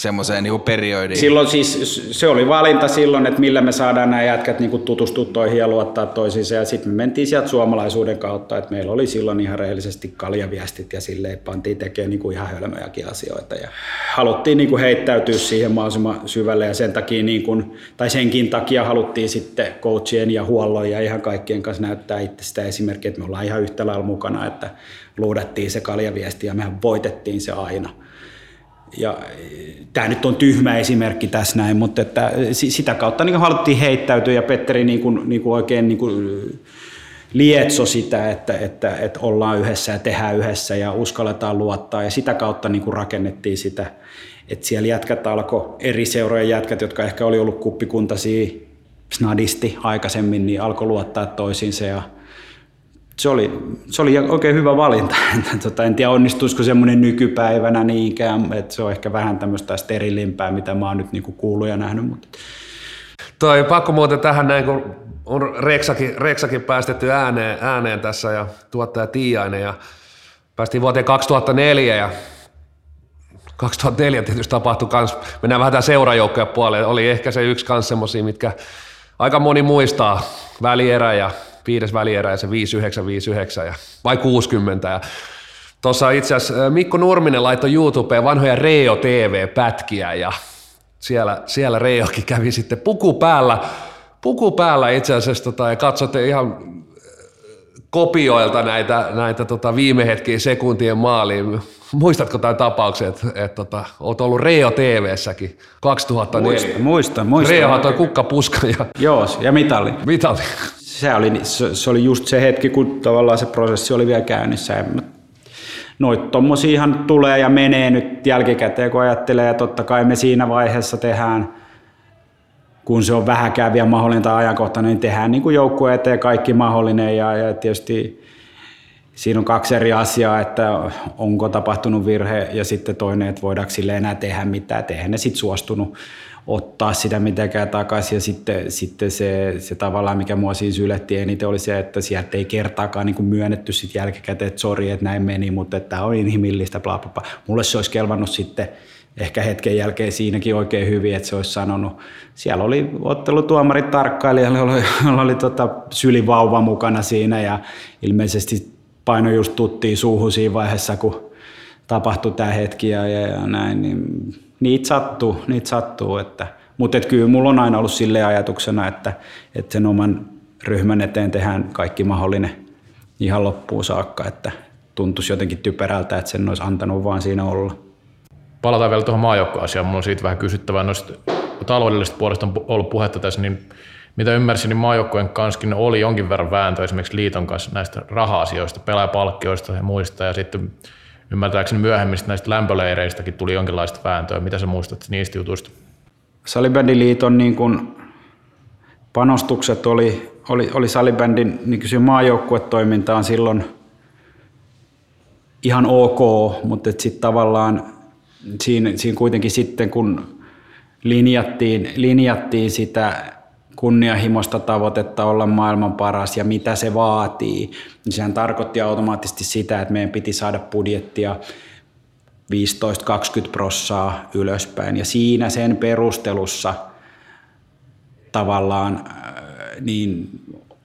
semmoiseen niin periodiin? Silloin siis, se oli valinta silloin, että millä me saadaan nämä jätkät niin tutustua toihin ja luottaa toisiinsa. Ja sitten me mentiin sieltä suomalaisuuden kautta, että meillä oli silloin ihan rehellisesti kaljaviestit ja silleen pantiin tekemään niin ihan hölmöjäkin asioita. Ja haluttiin niin heittäytyä siihen mahdollisimman syvälle ja sen takia, niin kuin, tai senkin takia haluttiin sitten coachien ja huollon ja ihan kaikkien kanssa näyttää itse sitä esimerkkiä, että me ollaan ihan yhtä lailla mukana, että luudattiin se kaljaviesti ja mehän voitettiin se aina ja tämä nyt on tyhmä esimerkki tässä näin, mutta että sitä kautta niin haluttiin heittäytyä ja Petteri niin kuin, niin kuin oikein niin kuin lietso sitä, että, että, että ollaan yhdessä ja tehdään yhdessä ja uskalletaan luottaa. Ja sitä kautta niin kuin rakennettiin sitä, että siellä jätkät alkoi, eri seurojen jätkät, jotka ehkä oli ollut kuppikuntaisia snadisti aikaisemmin, niin alkoi luottaa toisiinsa ja se oli, se oli oikein hyvä valinta. tota, en tiedä onnistuisiko semmoinen nykypäivänä niinkään, että se on ehkä vähän tämmöistä sterilimpää, mitä mä oon nyt niinku kuullut ja nähnyt. Mutta. Toi pakko muuten tähän näin, kun on Reksakin, Reksakin päästetty ääneen, ääneen tässä ja tuottaja Tiiainen ja päästiin vuoteen 2004 ja 2004 tietysti tapahtui kans, mennään vähän tämän seurajoukkojen puolelle, oli ehkä se yksi kans semmosia, mitkä aika moni muistaa, välierä ja viides välierä ja se 5959 ja, vai 60 ja Tuossa itse asiassa Mikko Nurminen laittoi YouTubeen vanhoja Reo TV-pätkiä ja siellä, siellä Reokin kävi sitten puku päällä, puku päällä itse asiassa tota, ja katsotte ihan kopioilta näitä, näitä tota viime hetkiä sekuntien maaliin. Muistatko tämän tapauksen, että, että että olet ollut Reo TV-säkin 2004? Muista, muista. muista. Reohan toi kukkapuska ja... Joo, ja mitali. Mitali se oli, se, oli just se hetki, kun tavallaan se prosessi oli vielä käynnissä. Noit tommosiahan tulee ja menee nyt jälkikäteen, kun ajattelee, ja totta kai me siinä vaiheessa tehdään, kun se on vähäkään vielä mahdollinen tai ajankohtainen, niin tehdään niin joukkue eteen kaikki mahdollinen. Ja, ja tietysti siinä on kaksi eri asiaa, että onko tapahtunut virhe ja sitten toinen, että voidaanko sille enää tehdä mitään, eihän ne sitten suostunut ottaa sitä mitenkään takaisin. Ja sitten, sitten se, se tavallaan, mikä mua siis yllätti eniten, oli se, että sieltä ei kertaakaan niin kuin myönnetty sit jälkikäteen, että sori, että näin meni, mutta tämä on inhimillistä, bla, bla, bla. Mulle se olisi kelvannut sitten ehkä hetken jälkeen siinäkin oikein hyvin, että se olisi sanonut. Siellä oli ottelutuomarit tarkkailijalle, oli, oli, oli tota sylivauva mukana siinä ja ilmeisesti paino just tuttiin suuhun siinä vaiheessa, kun tapahtui tämä hetki ja, ja, ja näin, niin niitä sattuu, niitä sattuu. Että, mutta et kyllä mulla on aina ollut sille ajatuksena, että, että sen oman ryhmän eteen tehdään kaikki mahdollinen ihan loppuun saakka, että tuntuisi jotenkin typerältä, että sen olisi antanut vaan siinä olla. Palataan vielä tuohon maajoukkoasiaan. Mulla on siitä vähän kysyttävää. Noista taloudellisesta puolesta on ollut puhetta tässä, niin mitä ymmärsin, niin maajoukkojen kanssakin oli jonkin verran vääntö esimerkiksi liiton kanssa näistä raha-asioista, pelaajapalkkioista ja muista, ja sitten ymmärtääkseni myöhemmin näistä lämpöleireistäkin tuli jonkinlaista vääntöä. Mitä sä muistat niistä jutuista? Salibändiliiton niin kun panostukset oli, oli, oli salibändin niin maajoukkuetoimintaan silloin ihan ok, mutta sitten tavallaan siinä, siinä kuitenkin sitten kun linjattiin, linjattiin sitä kunnianhimoista tavoitetta olla maailman paras ja mitä se vaatii, niin sehän tarkoitti automaattisesti sitä, että meidän piti saada budjettia 15-20 prossaa ylöspäin. Ja siinä sen perustelussa tavallaan äh, niin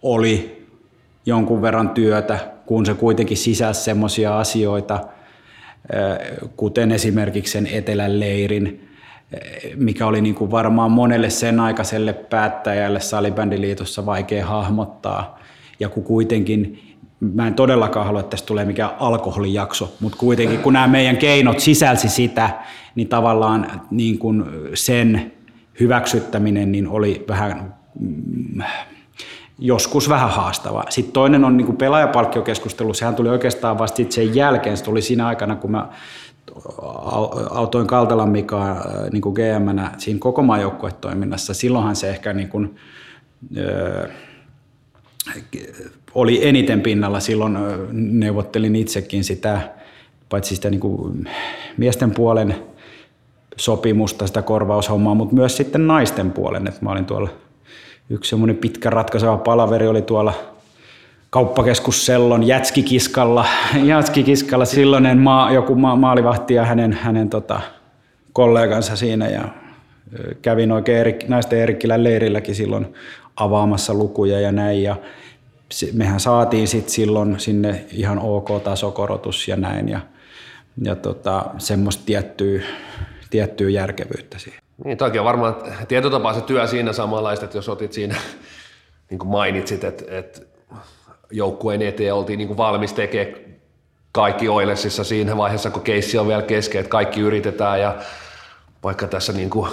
oli jonkun verran työtä, kun se kuitenkin sisäsi semmoisia asioita, äh, kuten esimerkiksi sen etelän leirin, mikä oli niin kuin varmaan monelle sen aikaiselle päättäjälle Salibändiliitossa vaikea hahmottaa. Ja kun kuitenkin, mä en todellakaan halua, että tästä tulee mikään alkoholijakso, mutta kuitenkin kun nämä meidän keinot sisälsi sitä, niin tavallaan niin kuin sen hyväksyttäminen niin oli vähän mm, joskus vähän haastavaa. Sitten toinen on niin pelaajapalkkiokeskustelu, sehän tuli oikeastaan vasta sen jälkeen, se tuli siinä aikana, kun mä autoin Kaltelan Mika äh, niin kuin GM-nä siinä koko maajoukkuetoiminnassa. Silloinhan se ehkä niin kuin, äh, oli eniten pinnalla. Silloin äh, neuvottelin itsekin sitä, paitsi sitä niin kuin miesten puolen sopimusta, sitä korvaushommaa, mutta myös sitten naisten puolen. Et mä olin tuolla, yksi semmoinen pitkä ratkaiseva palaveri oli tuolla – kauppakeskus Sellon Jätskikiskalla, Jätskikiskalla silloinen maa, joku ma, maalivahti ja hänen, hänen tota, kollegansa siinä ja kävin oikein Erik, naisten Erikkilän leirilläkin silloin avaamassa lukuja ja näin. Ja mehän saatiin sit silloin sinne ihan ok tasokorotus ja näin ja, ja tota, semmoista tiettyä, tiettyä järkevyyttä siihen. Niin, toki on varmaan tietotapaa se työ siinä samanlaista, että jos otit siinä, niin kuin mainitsit, että, että joukkueen eteen oltiin niin kuin valmis tekemään kaikki Oilesissa siinä vaiheessa, kun keissi on vielä kesken, että kaikki yritetään ja vaikka tässä niin kuin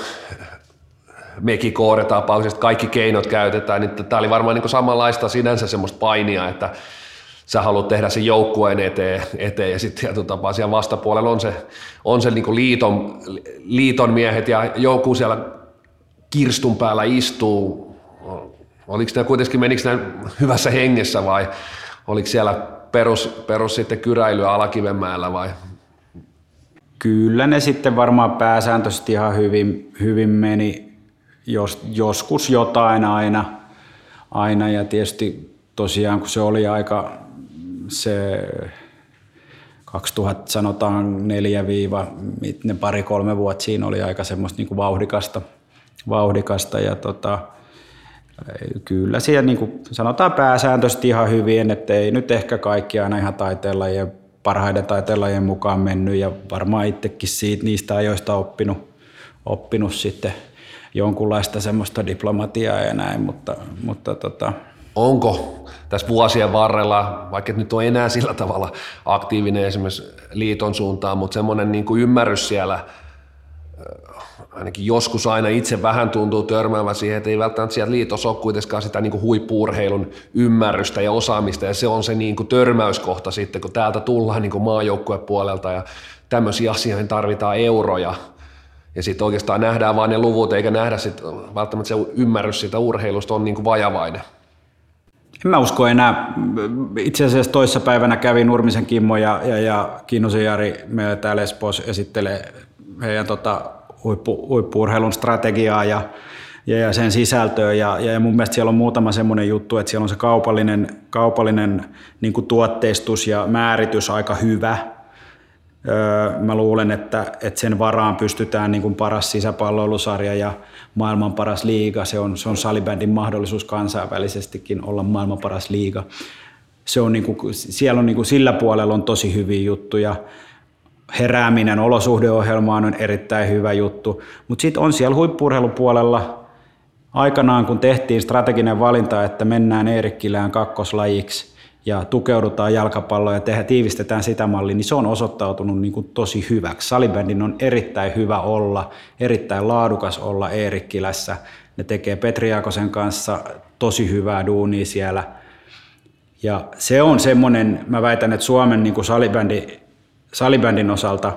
mekin koodetapauksesta kaikki keinot käytetään, niin tämä oli varmaan niin samanlaista sinänsä semmoista painia, että sä haluat tehdä sen joukkueen eteen, eteen ja sitten tietyllä tapaa siellä vastapuolella on se, on se niin liiton, liiton miehet ja joku siellä kirstun päällä istuu. Oliko ne kuitenkin, menikö ne hyvässä hengessä vai oliko siellä perus, perus sitten kyräilyä Alakivenmäellä vai? Kyllä ne sitten varmaan pääsääntöisesti ihan hyvin, hyvin meni, jos, joskus jotain aina, aina. Ja tietysti tosiaan kun se oli aika se 2000 sanotaan neljä viiva, ne pari-kolme vuotta siinä oli aika semmoista niin kuin vauhdikasta, vauhdikasta. Ja tota, kyllä siellä niin kuin sanotaan pääsääntöisesti ihan hyvin, että ei nyt ehkä kaikki aina ihan taiteenlajien, parhaiden taiteenlajien mukaan mennyt ja varmaan itsekin siitä, niistä ajoista oppinut, oppinut sitten jonkunlaista semmoista diplomatiaa ja näin, mutta, mutta tota, onko tässä vuosien varrella, vaikka nyt on enää sillä tavalla aktiivinen esimerkiksi liiton suuntaan, mutta semmoinen niin kuin ymmärrys siellä, ainakin joskus aina itse vähän tuntuu törmäävän siihen, että ei välttämättä siellä liitossa ole kuitenkaan sitä niin huippuurheilun ymmärrystä ja osaamista, ja se on se niin kuin törmäyskohta sitten, kun täältä tullaan niin maajoukkuepuolelta, ja tämmöisiä asioihin tarvitaan euroja, ja sitten oikeastaan nähdään vain ne luvut, eikä nähdä sit välttämättä se ymmärrys siitä urheilusta on niin kuin vajavainen. En mä usko enää. Itse asiassa toissa päivänä kävi Nurmisen Kimmo ja, ja, ja Kinnusen Jari meillä täällä Espoossa esittelee heidän tota, huippu, huippu strategiaa ja, ja, ja sen sisältöä. Ja, ja mun mielestä siellä on muutama semmoinen juttu, että siellä on se kaupallinen, kaupallinen niin tuotteistus ja määritys aika hyvä – Mä luulen, että, että sen varaan pystytään niin kuin paras sisäpalloilusarja ja maailman paras liiga. Se on, se on salibändin mahdollisuus kansainvälisestikin olla maailman paras liiga. Se on niin kuin, siellä on niin kuin, sillä puolella on tosi hyviä juttuja. Herääminen olosuhdeohjelmaan on erittäin hyvä juttu. Mutta sitten on siellä huippurheilupuolella aikanaan, kun tehtiin strateginen valinta, että mennään Eerikkilään kakkoslajiksi – ja tukeudutaan jalkapalloon ja tehdä, tiivistetään sitä mallia, niin se on osoittautunut niin kuin tosi hyväksi. Salibändin on erittäin hyvä olla, erittäin laadukas olla Eerikkilässä. Ne tekee Petri Jaakosen kanssa tosi hyvää duunia siellä. Ja se on semmoinen, mä väitän, että Suomen niin kuin salibändi, salibändin osalta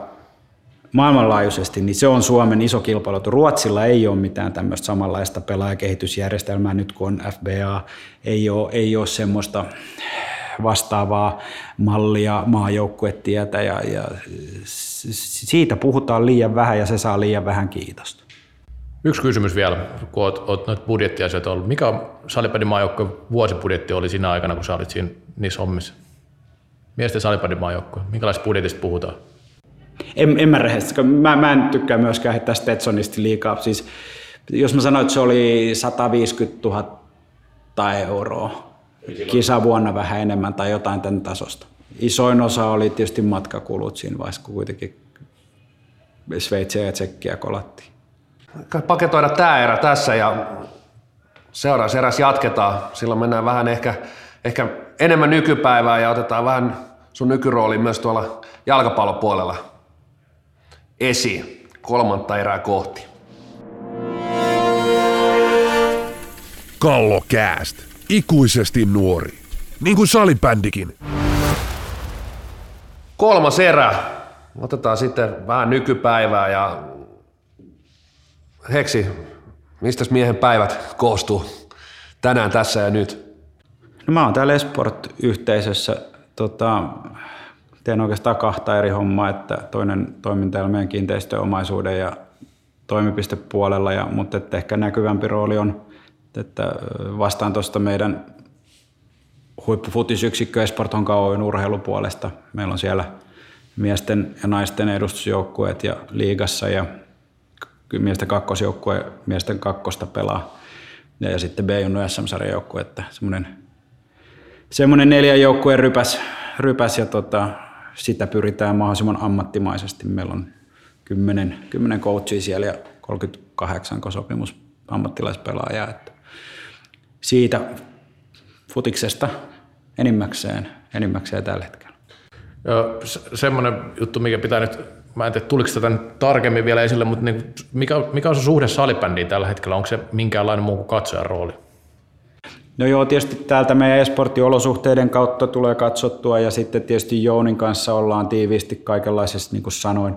maailmanlaajuisesti, niin se on Suomen iso kilpailu. Ruotsilla ei ole mitään tämmöistä samanlaista pelaajakehitysjärjestelmää nyt kuin on FBA. Ei ole, ei ole semmoista vastaavaa mallia, maajoukkuetietä ja, ja siitä puhutaan liian vähän ja se saa liian vähän kiitosta. Yksi kysymys vielä, kun olet, olet noita budjettiasioita ollut. Mikä Salipädin maajoukkojen vuosibudjetti oli siinä aikana, kun sä olit siinä, niissä hommissa? Miesten Salipädin maajoukkue, minkälaista budjetista puhutaan? En, en mä rehellisesti, mä, mä en tykkää myöskään heittää Stetsonista liikaa. Siis, jos mä sanoin, että se oli 150 000 euroa, kisavuonna vähän enemmän tai jotain tämän tasosta. Isoin osa oli tietysti matkakulut siinä vaiheessa, kun kuitenkin Sveitsiä ja Tsekkiä kolattiin. Paketoida tämä erä tässä ja seuraavassa erässä jatketaan. Silloin mennään vähän ehkä, ehkä enemmän nykypäivää ja otetaan vähän sun nykyrooli myös tuolla jalkapallopuolella esiin kolmanta erää kohti. Kallokääst ikuisesti nuori. Niin kuin salibändikin. Kolmas erä. Otetaan sitten vähän nykypäivää ja Heksi, mistä miehen päivät koostuu tänään, tässä ja nyt? No mä oon täällä Esport-yhteisössä. Tota, teen oikeastaan kahta eri hommaa, että toinen toiminta meidän kiinteistöomaisuuden ja toimipistepuolella, ja, mutta että ehkä näkyvämpi rooli on että vastaan tuosta meidän huippufutisyksikkö Esporton Oyn urheilupuolesta. Meillä on siellä miesten ja naisten edustusjoukkueet ja liigassa ja miesten kakkosjoukkue miesten kakkosta pelaa. Ja, ja sitten B-junnu SM-sarjan joukkue, että semmoinen, semmoinen neljän joukkueen rypäs, rypäs ja tota, sitä pyritään mahdollisimman ammattimaisesti. Meillä on 10, 10 coachia siellä ja 38 sopimus ammattilaispelaajaa. Että siitä futiksesta enimmäkseen, enimmäkseen tällä hetkellä. Joo, semmoinen juttu, mikä pitää nyt, mä en tiedä tuliko tätä tarkemmin vielä esille, mutta niin, mikä, mikä on se suhde salibändiin tällä hetkellä? Onko se minkäänlainen muu kuin katsojan rooli? No joo, tietysti täältä meidän esportin olosuhteiden kautta tulee katsottua ja sitten tietysti Jounin kanssa ollaan tiiviisti kaikenlaisessa, niin kuin sanoin,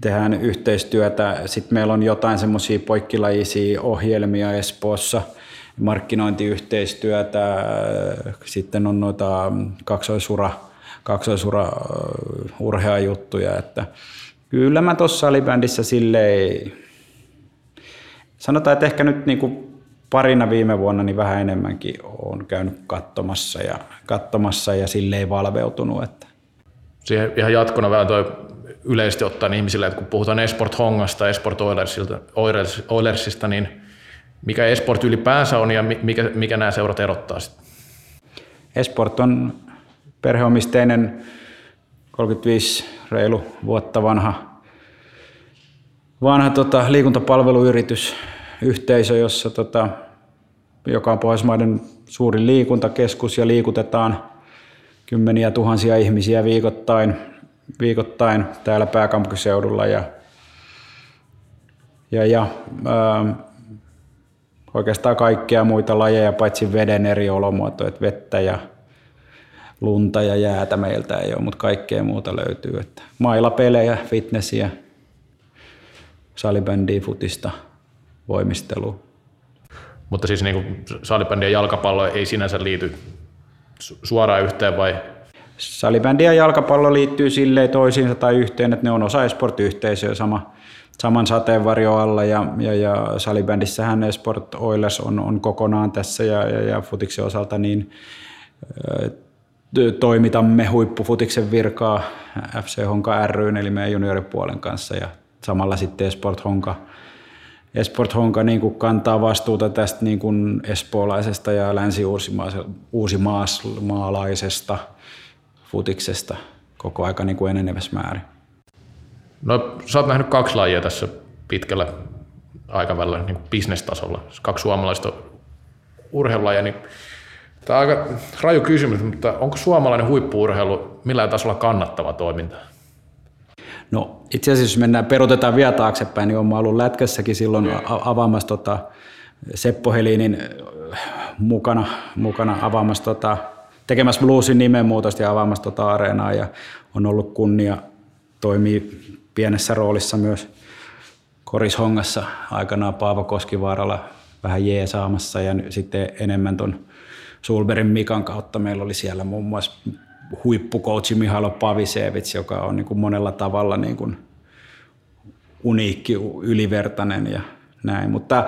tehdään yhteistyötä. Sitten meillä on jotain semmoisia poikkilajisia ohjelmia Espoossa, markkinointiyhteistyötä, sitten on noita kaksoisura, kaksoisura urheajuttuja, että kyllä mä tuossa salibändissä silleen, sanotaan, että ehkä nyt niin kuin parina viime vuonna niin vähän enemmänkin on käynyt katsomassa ja, katsomassa ja silleen valveutunut. Että. Siihen ihan jatkona vähän toi yleisesti ottaen ihmisille, että kun puhutaan Esport Hongasta, Esport Oilersista, niin mikä Esport ylipäänsä on ja mikä, mikä nämä seurat erottaa sitten? Esport on perheomisteinen 35 reilu vuotta vanha, vanha tota, liikuntapalveluyritys, yhteisö, jossa tota, joka on Pohjoismaiden suurin liikuntakeskus ja liikutetaan kymmeniä tuhansia ihmisiä viikoittain, viikoittain täällä pääkaupunkiseudulla ja, ja, ja ää, oikeastaan kaikkia muita lajeja paitsi veden eri olomuotoja, että vettä ja lunta ja jäätä meiltä ei ole, mutta kaikkea muuta löytyy. Että mailapelejä, fitnessiä, salibändiä, futista, voimistelua. Mutta siis niin salibändi ja jalkapallo ei sinänsä liity suoraan yhteen vai? Salibändi ja jalkapallo liittyy silleen toisiinsa tai yhteen, että ne on osa esport-yhteisöä sama, saman sateenvarjo alla ja, ja, ja salibändissähän Esport Oilers on, on kokonaan tässä ja, ja, ja futiksen osalta niin toimitamme huippufutiksen virkaa FC Honka ry eli meidän junioripuolen kanssa ja samalla sitten Esport Honka Esport Honka niin kuin kantaa vastuuta tästä niin kuin espoolaisesta ja länsi-uusimaalaisesta futiksesta koko aika niin kuin enenevässä määrin. No sä oot nähnyt kaksi lajia tässä pitkällä aikavälillä niin kuin bisnestasolla, kaksi suomalaista urheilulajia, niin tämä on aika raju kysymys, mutta onko suomalainen huippuurheilu millään tasolla kannattava toiminta? No itse asiassa jos mennään, perutetaan vielä taaksepäin, niin olen ollut Lätkässäkin silloin avaamassa tota, Seppo Helinin äh, mukana, mukana avaamassa tota, tekemässä bluesin nimenmuutosta ja avaamassa tota areenaa ja on ollut kunnia toimii pienessä roolissa myös Korishongassa aikanaan Paavo Koskivaaralla vähän jeesaamassa ja sitten enemmän tuon Sulberin Mikan kautta meillä oli siellä muun muassa huippukoutsi Mihailo Pavisevits, joka on niin kuin monella tavalla niin kuin uniikki, ylivertainen ja näin. Mutta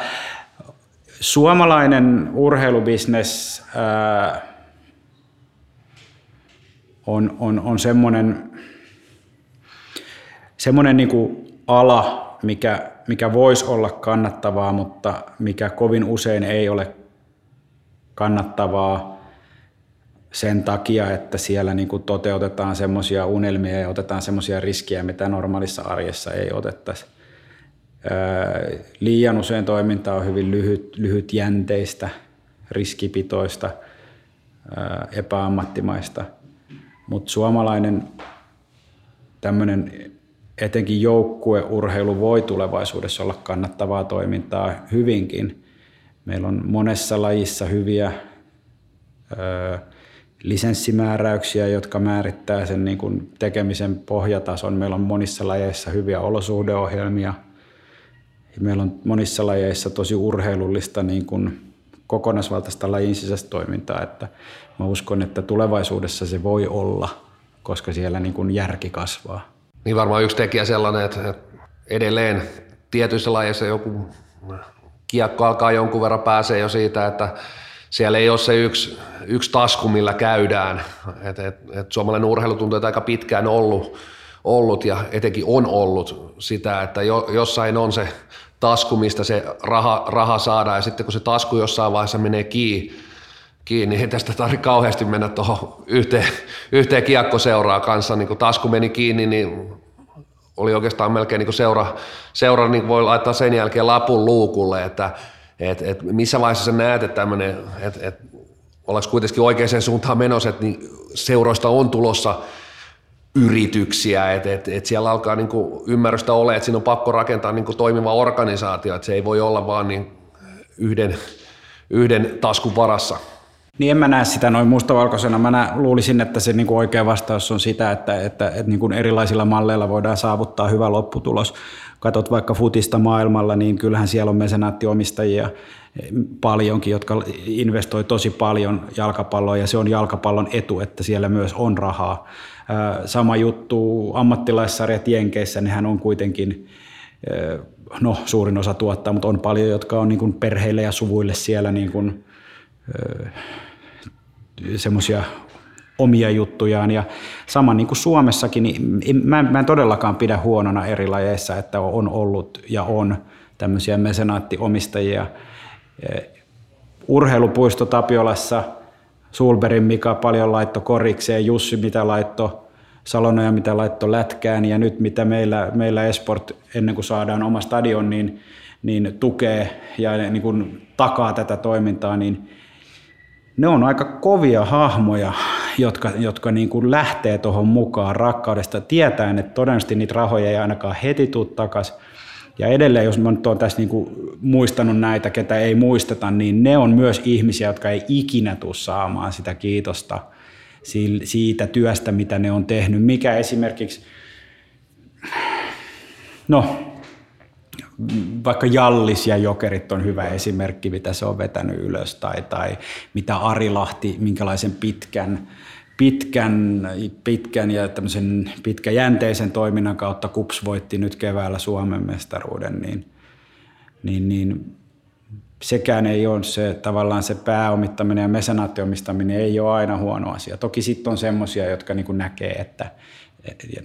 suomalainen urheilubisnes ää, on, on, on semmoinen, semmoinen niin kuin ala, mikä, mikä voisi olla kannattavaa, mutta mikä kovin usein ei ole kannattavaa sen takia, että siellä niin kuin toteutetaan semmoisia unelmia ja otetaan semmoisia riskejä, mitä normaalissa arjessa ei otettaisi. Liian usein toiminta on hyvin lyhyt, lyhytjänteistä, riskipitoista, epäammattimaista, mutta suomalainen tämmöinen etenkin joukkueurheilu voi tulevaisuudessa olla kannattavaa toimintaa hyvinkin. Meillä on monessa lajissa hyviä lisenssimääräyksiä, jotka määrittää sen niin kuin tekemisen pohjatason. Meillä on monissa lajeissa hyviä olosuhdeohjelmia. Meillä on monissa lajeissa tosi urheilullista niin kuin kokonaisvaltaista lajin sisäistä toimintaa. Että mä uskon, että tulevaisuudessa se voi olla, koska siellä niin kuin järki kasvaa. Niin varmaan yksi tekijä sellainen, että edelleen tietyissä lajeissa joku kiekko alkaa jonkun verran pääsee jo siitä, että siellä ei ole se yksi, yksi tasku, millä käydään. Et, et, et suomalainen urheilu tuntuu, että aika pitkään ollut, ollut ja etenkin on ollut sitä, että jo, jossain on se tasku, mistä se raha, raha saadaan ja sitten kun se tasku jossain vaiheessa menee kiinni, kiinni niin ei tästä tarvitse kauheasti mennä tuohon yhteen, yhteen kiekkoseuraa kanssa, niin kun tasku meni kiinni, niin oli oikeastaan melkein niin seura, seura niin voi laittaa sen jälkeen lapun luukulle, että et, et missä vaiheessa sä näet, että tämmöinen, että et, ollaanko kuitenkin oikeaan suuntaan menossa, että niin seuroista on tulossa yrityksiä, että et, et siellä alkaa niin kuin ymmärrystä ole, että siinä on pakko rakentaa niin kuin toimiva organisaatio, että se ei voi olla vaan niin yhden, yhden taskun varassa. Niin en mä näe sitä noin mustavalkoisena. Mä nä, luulisin, että se niinku oikea vastaus on sitä, että, että, että niinku erilaisilla malleilla voidaan saavuttaa hyvä lopputulos. Katot vaikka futista maailmalla, niin kyllähän siellä on mesenaattiomistajia paljonkin, jotka investoi tosi paljon jalkapalloon ja se on jalkapallon etu, että siellä myös on rahaa. Sama juttu ammattilaissarjat Jenkeissä, nehän on kuitenkin no suurin osa tuottaa, mutta on paljon, jotka on niin kuin perheille ja suvuille siellä niin kuin, semmoisia omia juttujaan. Ja sama niin kuin Suomessakin, niin mä, mä en todellakaan pidä huonona eri lajeissa, että on ollut ja on tämmöisiä mesenaattiomistajia. Urheilupuisto Tapiolassa, Sulberin Mika paljon laitto korikseen, Jussi mitä laitto Salonoja mitä laitto lätkään ja nyt mitä meillä, meillä Esport ennen kuin saadaan oma stadion, niin, niin tukee ja niin kuin takaa tätä toimintaa, niin ne on aika kovia hahmoja, jotka, jotka niin kuin lähtee tuohon mukaan rakkaudesta, tietäen, että todennäköisesti niitä rahoja ei ainakaan heti tule takaisin. Ja edelleen, jos mä nyt olen tässä niin kuin muistanut näitä, ketä ei muisteta, niin ne on myös ihmisiä, jotka ei ikinä tule saamaan sitä kiitosta siitä työstä, mitä ne on tehnyt. Mikä esimerkiksi, no vaikka Jallis ja Jokerit on hyvä esimerkki, mitä se on vetänyt ylös, tai, tai mitä Arilahti, minkälaisen pitkän, pitkän, pitkän ja tämmöisen pitkäjänteisen toiminnan kautta KUPS voitti nyt keväällä Suomen mestaruuden, niin, niin, niin sekään ei ole se tavallaan se pääomittaminen ja mesanaattiomistaminen ei ole aina huono asia. Toki sitten on semmoisia, jotka niin näkee, että,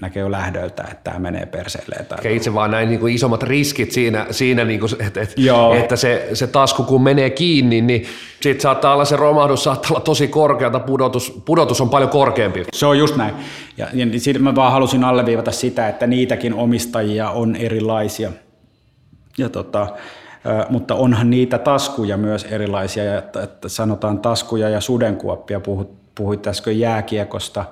näkee jo lähdöltä, että tämä menee perseelleen. Tai itse vaan näin niin kuin isommat riskit siinä, siinä niin kuin, että, että, että se, se tasku kun menee kiinni, niin sitten saattaa olla se romahdus, saattaa olla tosi korkeata, pudotus, pudotus on paljon korkeampi. Se on just näin. Ja, ja mä vaan halusin alleviivata sitä, että niitäkin omistajia on erilaisia. Ja tota, mutta onhan niitä taskuja myös erilaisia, että, että sanotaan taskuja ja sudenkuoppia, puhut, puhuit äsken jääkiekosta,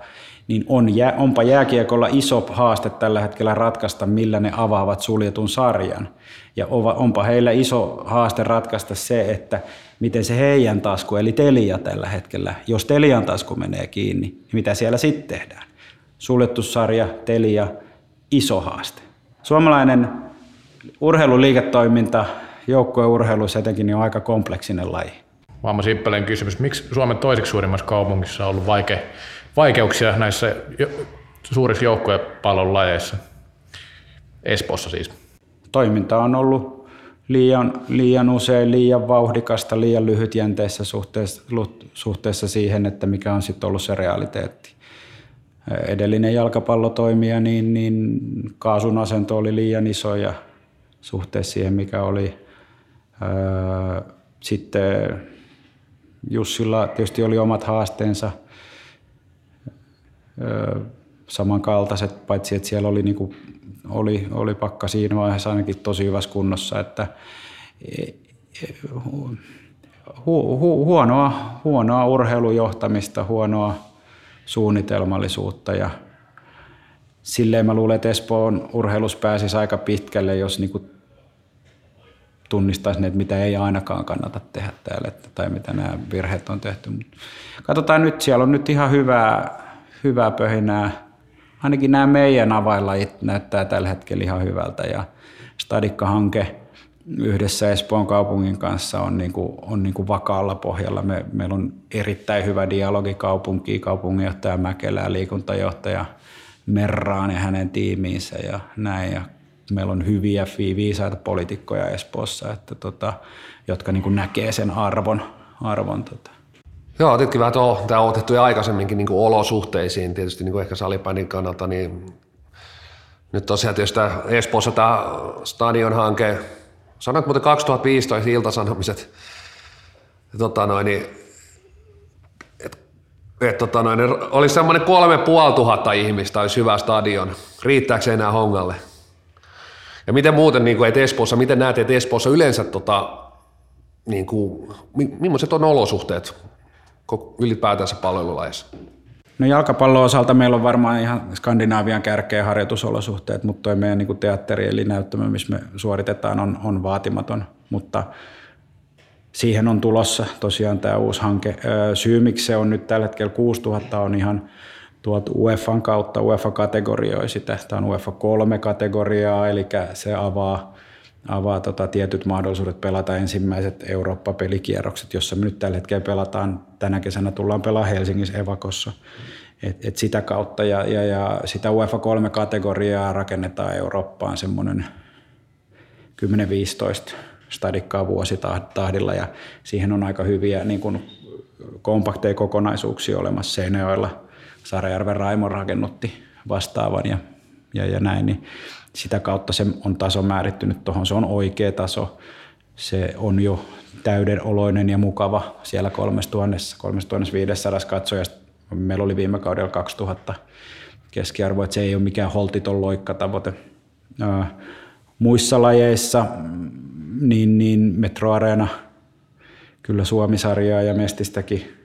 niin on, onpa jääkiekolla iso haaste tällä hetkellä ratkaista, millä ne avaavat suljetun sarjan. Ja onpa heillä iso haaste ratkaista se, että miten se heidän tasku, eli Telia tällä hetkellä, jos Telian tasku menee kiinni, niin mitä siellä sitten tehdään? Suljettu sarja, Telia, iso haaste. Suomalainen urheiluliiketoiminta, joukkueurheilu etenkin niin on aika kompleksinen laji. Vamma Simppelen kysymys, miksi Suomen toiseksi suurimmassa kaupungissa on ollut vaikea vaikeuksia näissä suurissa joukkuepallon lajeissa, Espoossa siis? Toiminta on ollut liian, liian usein liian vauhdikasta, liian lyhytjänteessä suhteessa, suhteessa siihen, että mikä on sitten ollut se realiteetti. Edellinen jalkapallotoimija, niin, niin kaasun asento oli liian iso ja suhteessa siihen, mikä oli. Sitten Jussilla tietysti oli omat haasteensa – samankaltaiset, paitsi että siellä oli, niin kuin, oli, oli pakka siinä vaiheessa ainakin tosi hyvässä kunnossa, että e, e, hu, hu, huonoa, huonoa urheilujohtamista, huonoa suunnitelmallisuutta ja silleen mä luulen, että Espoon urheilus pääsisi aika pitkälle, jos niin kuin tunnistaisi ne, että mitä ei ainakaan kannata tehdä täällä, tai mitä nämä virheet on tehty. Katsotaan nyt, siellä on nyt ihan hyvää, hyvää pöhinää. Ainakin nämä meidän avainlajit näyttää tällä hetkellä ihan hyvältä ja Stadikka-hanke yhdessä Espoon kaupungin kanssa on, niin kuin, on niin kuin vakaalla pohjalla. Me, meillä on erittäin hyvä dialogi kaupunki, kaupunginjohtaja Mäkelä, liikuntajohtaja Merraan ja hänen tiimiinsä ja näin. Ja meillä on hyviä, viisaita poliitikkoja Espoossa, että tota, jotka niin kuin näkee sen arvon. arvon tota. Joo, tietenkin vähän tämä on otettu jo aikaisemminkin niin kuin olosuhteisiin, tietysti niin kuin ehkä salipäin kannalta, niin nyt tosiaan tietysti Espoossa tämä stadionhanke, sanoit muuten 2015 iltasanomiset, tota noin, niin, et, tota noin, olisi semmoinen kolme puoli tuhatta ihmistä, olisi hyvä stadion. Riittääkö se enää hongalle? Ja miten muuten, niin kuin, että Espoossa, miten näet, että Espoossa yleensä, tota, niin kuin, millaiset on olosuhteet ylipäätänsä palvelulajissa? No jalkapallon osalta meillä on varmaan ihan Skandinaavian kärkeä harjoitusolosuhteet, mutta toi meidän niin teatteri eli näyttämö, missä me suoritetaan, on, on vaatimaton, mutta siihen on tulossa tosiaan tämä uusi hanke. Syy, miksi se on nyt tällä hetkellä 6000, on ihan tuolta UEFan kautta. UEFA kategorioi sitä. Tämä on UEFA kolme kategoriaa, eli se avaa, avaa tota tietyt mahdollisuudet pelata ensimmäiset Eurooppa-pelikierrokset, jossa me nyt tällä hetkellä pelataan. Tänä kesänä tullaan pelaamaan Helsingissä Evakossa. Et, et sitä kautta ja, ja, ja sitä UEFA kolme kategoriaa rakennetaan Eurooppaan semmoinen 10-15 stadikkaa vuositahdilla ja siihen on aika hyviä niin kuin kompakteja kokonaisuuksia olemassa Seinäjoella – Saarajärven Raimo rakennutti vastaavan ja, ja, ja näin, niin sitä kautta se on taso määrittynyt tuohon. Se on oikea taso. Se on jo täyden oloinen ja mukava siellä 3000, 3500 katsojasta. Meillä oli viime kaudella 2000 keskiarvo, että se ei ole mikään holtiton loikkatavoite. Muissa lajeissa niin, niin Metroareena, kyllä Suomisarjaa ja Mestistäkin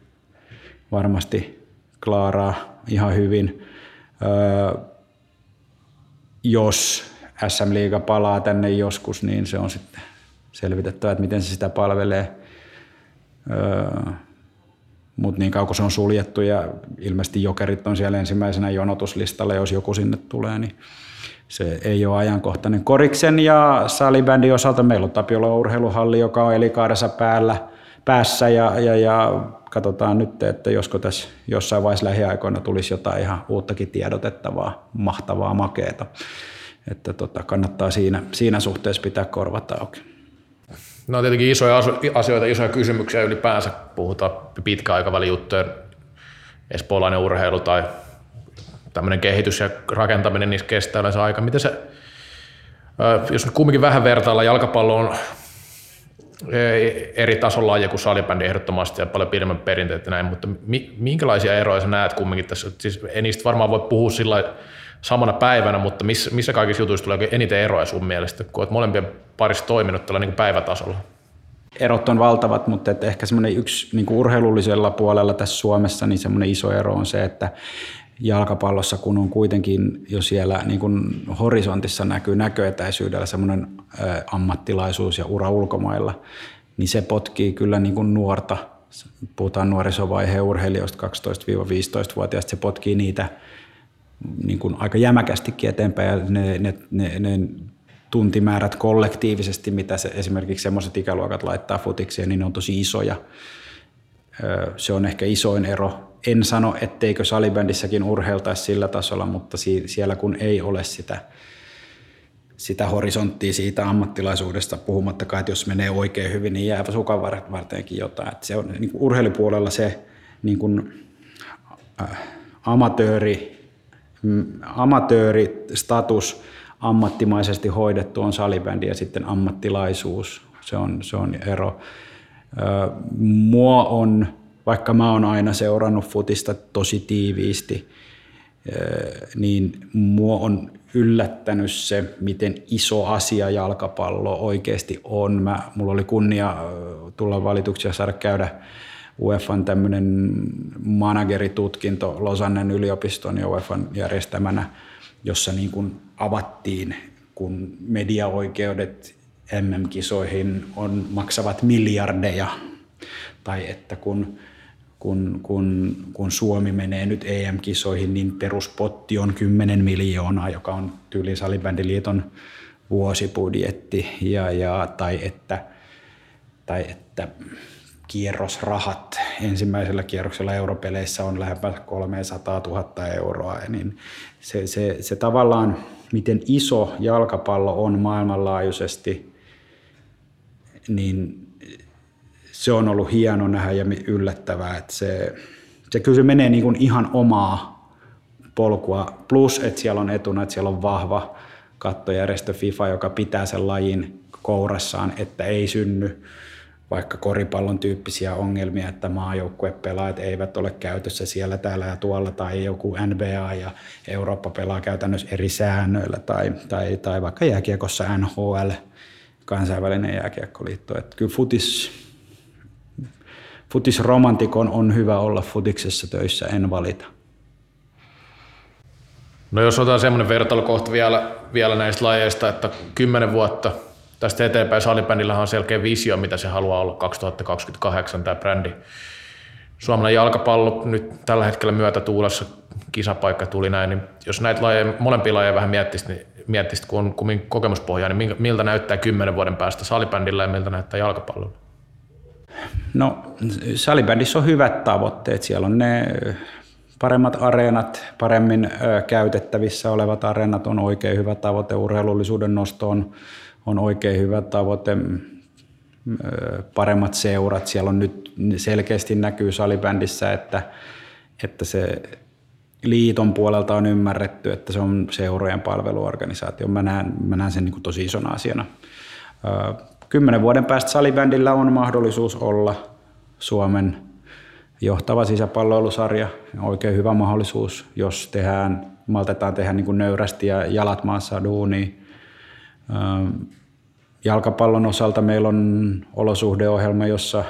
varmasti klaaraa ihan hyvin. Jos SM Liiga palaa tänne joskus, niin se on sitten selvitettävä, että miten se sitä palvelee. Öö, Mutta niin kauan kun se on suljettu ja ilmeisesti jokerit on siellä ensimmäisenä jonotuslistalla, jos joku sinne tulee, niin se ei ole ajankohtainen. Koriksen ja salibändin osalta meillä on Tapiola urheiluhalli, joka on elikaaressa päällä, päässä ja, ja, ja katsotaan nyt, että josko tässä jossain vaiheessa lähiaikoina tulisi jotain ihan uuttakin tiedotettavaa, mahtavaa, makeeta. Että tota, kannattaa siinä, siinä suhteessa pitää korvat auki. No tietenkin isoja asioita, isoja kysymyksiä ylipäänsä. Puhutaan pitkäaikavälin juttuja, espoolainen urheilu tai tämmöinen kehitys ja rakentaminen, niissä kestää yleensä aika. Miten se, jos nyt kumminkin vähän vertailla, jalkapallo on eri tason laji kuin salibändi ehdottomasti ja paljon pidemmän perinteet ja näin, mutta minkälaisia eroja sä näet kumminkin tässä? Siis ei niistä varmaan voi puhua sillä samana päivänä, mutta missä, missä kaikissa jutuissa tulee eniten eroja sun mielestä, kun olet molempien parissa toiminut tällä niin päivätasolla? Erot on valtavat, mutta että ehkä semmoinen yksi niin kuin urheilullisella puolella tässä Suomessa, niin semmoinen iso ero on se, että jalkapallossa, kun on kuitenkin jo siellä niin kuin horisontissa näkyy näköetäisyydellä semmoinen ammattilaisuus ja ura ulkomailla, niin se potkii kyllä niin kuin nuorta, puhutaan nuorisovaiheen urheilijoista 12-15-vuotiaista, se potkii niitä niin kuin aika jämäkästikin eteenpäin ja ne, ne, ne, ne tuntimäärät kollektiivisesti, mitä se, esimerkiksi semmoiset ikäluokat laittaa futikseen, niin ne on tosi isoja. Se on ehkä isoin ero en sano, etteikö salibändissäkin urheiltaisi sillä tasolla, mutta siellä kun ei ole sitä, sitä horisonttia siitä ammattilaisuudesta, puhumattakaan, että jos menee oikein hyvin, niin jääpä sukan varteenkin jotain. Että se on niin kuin urheilupuolella se niin kuin, äh, amatööri, mm, amatööristatus ammattimaisesti hoidettu on salibändi ja sitten ammattilaisuus, se on, se on ero. Äh, mua on vaikka mä oon aina seurannut futista tosi tiiviisti, niin mua on yllättänyt se, miten iso asia jalkapallo oikeasti on. Mä, mulla oli kunnia tulla valituksi ja saada käydä UEFan tämmöinen manageritutkinto Losannen yliopiston ja UEFan järjestämänä, jossa niin kuin avattiin, kun mediaoikeudet MM-kisoihin on, maksavat miljardeja, tai että kun kun, kun, kun Suomi menee nyt EM-kisoihin, niin peruspotti on 10 miljoonaa, joka on tyyli Salibändiliiton vuosibudjetti, ja, ja, tai, että, tai että kierrosrahat ensimmäisellä kierroksella europeleissä on lähempää 300 000 euroa, niin se, se, se tavallaan, miten iso jalkapallo on maailmanlaajuisesti, niin se on ollut hieno nähdä ja yllättävää, että se, se kyllä se menee niin kuin ihan omaa polkua. Plus, että siellä on etuna, että siellä on vahva kattojärjestö FIFA, joka pitää sen lajin kourassaan, että ei synny vaikka koripallon tyyppisiä ongelmia, että maajoukkuepelaajat eivät ole käytössä siellä, täällä ja tuolla, tai joku NBA ja Eurooppa pelaa käytännössä eri säännöillä, tai, tai, tai vaikka jääkiekossa NHL, kansainvälinen jääkiekkoliitto. Että kyllä futis, futisromantikon on hyvä olla futiksessa töissä, en valita. No jos otetaan semmoinen vertailukohta vielä, vielä näistä lajeista, että kymmenen vuotta tästä eteenpäin salibändillähän on selkeä visio, mitä se haluaa olla 2028 tämä brändi. Suomalainen jalkapallo nyt tällä hetkellä myötätuulessa kisapaikka tuli näin, niin jos näitä lajeja, molempia lajeja vähän miettisit, niin miettisit kun on kokemuspohjaa, niin miltä näyttää kymmenen vuoden päästä salibändillä ja miltä näyttää jalkapallolla? No salibändissä on hyvät tavoitteet. Siellä on ne paremmat areenat, paremmin käytettävissä olevat areenat on oikein hyvä tavoite. Urheilullisuuden nosto on, on oikein hyvä tavoite. Paremmat seurat. Siellä on nyt selkeästi näkyy salibändissä, että, että se liiton puolelta on ymmärretty, että se on seurojen palveluorganisaatio. Mä näen, mä näen sen niin kuin tosi isona asiana. Kymmenen vuoden päästä salibändillä on mahdollisuus olla Suomen johtava sisäpalloilusarja. Oikein hyvä mahdollisuus, jos tehdään, maltetaan tehdä niin kuin nöyrästi ja jalat maassa duuni. Jalkapallon osalta meillä on olosuhdeohjelma, jossa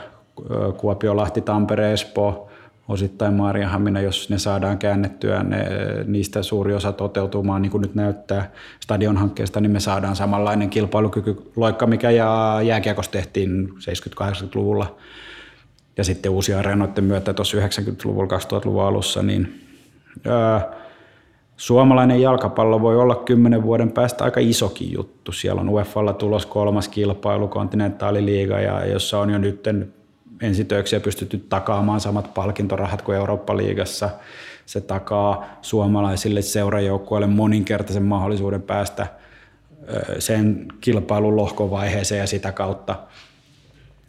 Kuopio, Lahti, Tampere, Espoo, osittain Maarianhamina, jos ne saadaan käännettyä, ne, niistä suuri osa toteutumaan, niin kuin nyt näyttää stadionhankkeesta, niin me saadaan samanlainen kilpailukykyloikka, mikä jääkiekossa tehtiin 70-80-luvulla ja sitten uusia areenoiden myötä tuossa 90-luvulla, 2000-luvun alussa, niin ää, suomalainen jalkapallo voi olla kymmenen vuoden päästä aika isokin juttu. Siellä on UEFalla tulos kolmas kilpailu, kontinentaaliliiga, ja jossa on jo nyt ensitöiksiä pystytty takaamaan samat palkintorahat kuin Eurooppa-liigassa. Se takaa suomalaisille seurajoukkueille moninkertaisen mahdollisuuden päästä sen kilpailun lohkovaiheeseen ja sitä kautta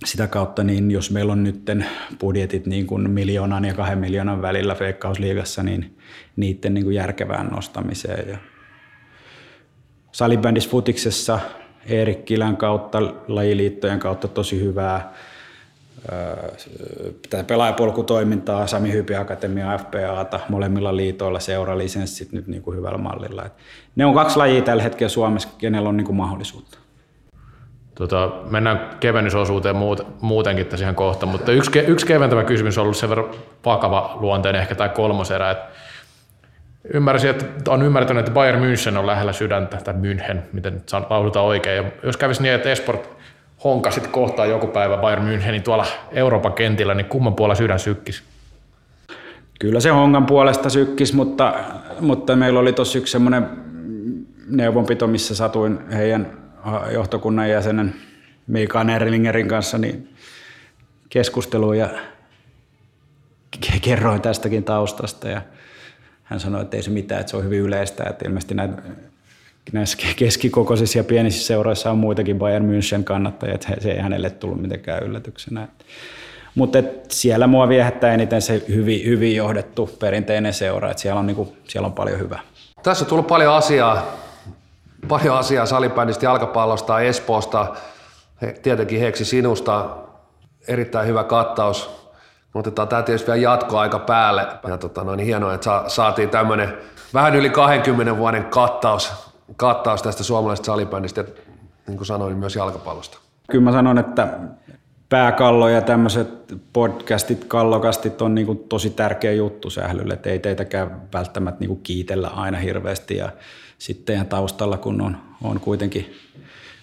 sitä kautta, niin jos meillä on nyt budjetit niin kuin miljoonan ja kahden miljoonan välillä Veikkausliigassa, niin niiden niin kuin järkevään nostamiseen. Ja salibändis futiksessa Kilän kautta, lajiliittojen kautta tosi hyvää tätä pelaajapolkutoimintaa, Sami Hypi Akatemia, FPAta, molemmilla liitoilla seuralisenssit nyt niin kuin hyvällä mallilla. Et ne on kaksi lajia tällä hetkellä Suomessa, kenellä on niin kuin mahdollisuutta. Tota, mennään kevennysosuuteen muut, muutenkin tässä ihan kohta, mutta yksi, yksi keventävä kysymys on ollut sen verran vakava luonteen ehkä tai kolmoserä, että ymmärsin, että on ymmärtänyt, että Bayern München on lähellä sydäntä, tai München, miten nyt lausutaan oikein. Ja jos kävisi niin, että Esport honka sitten kohtaa joku päivä Bayern Münchenin tuolla Euroopan kentillä, niin kumman puolella sydän sykkisi? Kyllä se hongan puolesta sykkis, mutta, mutta meillä oli tuossa yksi semmoinen neuvonpito, missä satuin heidän johtokunnan jäsenen Mika Nerlingerin kanssa niin keskusteluun ja kerroin tästäkin taustasta ja hän sanoi, että ei se mitään, että se on hyvin yleistä, että ilmeisesti näitä, näissä keskikokoisissa ja pienissä seuroissa on muitakin Bayern München kannattajia, että se ei hänelle tullut mitenkään yllätyksenä. Mutta siellä mua viehättää eniten se hyvin, hyvin johdettu perinteinen seura, että siellä on, niinku, siellä on paljon hyvää. Tässä on tullut paljon asiaa paljon asiaa salibändistä, jalkapallosta, Espoosta, tietenkin Heksi sinusta, erittäin hyvä kattaus. Otetaan tämä tietysti vielä jatkoaika päälle. Ja tota, no, niin hienoa, että sa- saatiin tämmöinen vähän yli 20 vuoden kattaus, kattaus tästä suomalaisesta salibändistä ja niin kuin sanoin, myös jalkapallosta. Kyllä mä sanon, että pääkallo ja tämmöiset podcastit, kallokastit on niin tosi tärkeä juttu sählylle, että ei teitäkään välttämättä niin kiitellä aina hirveästi ja sitten ihan taustalla, kun on, on kuitenkin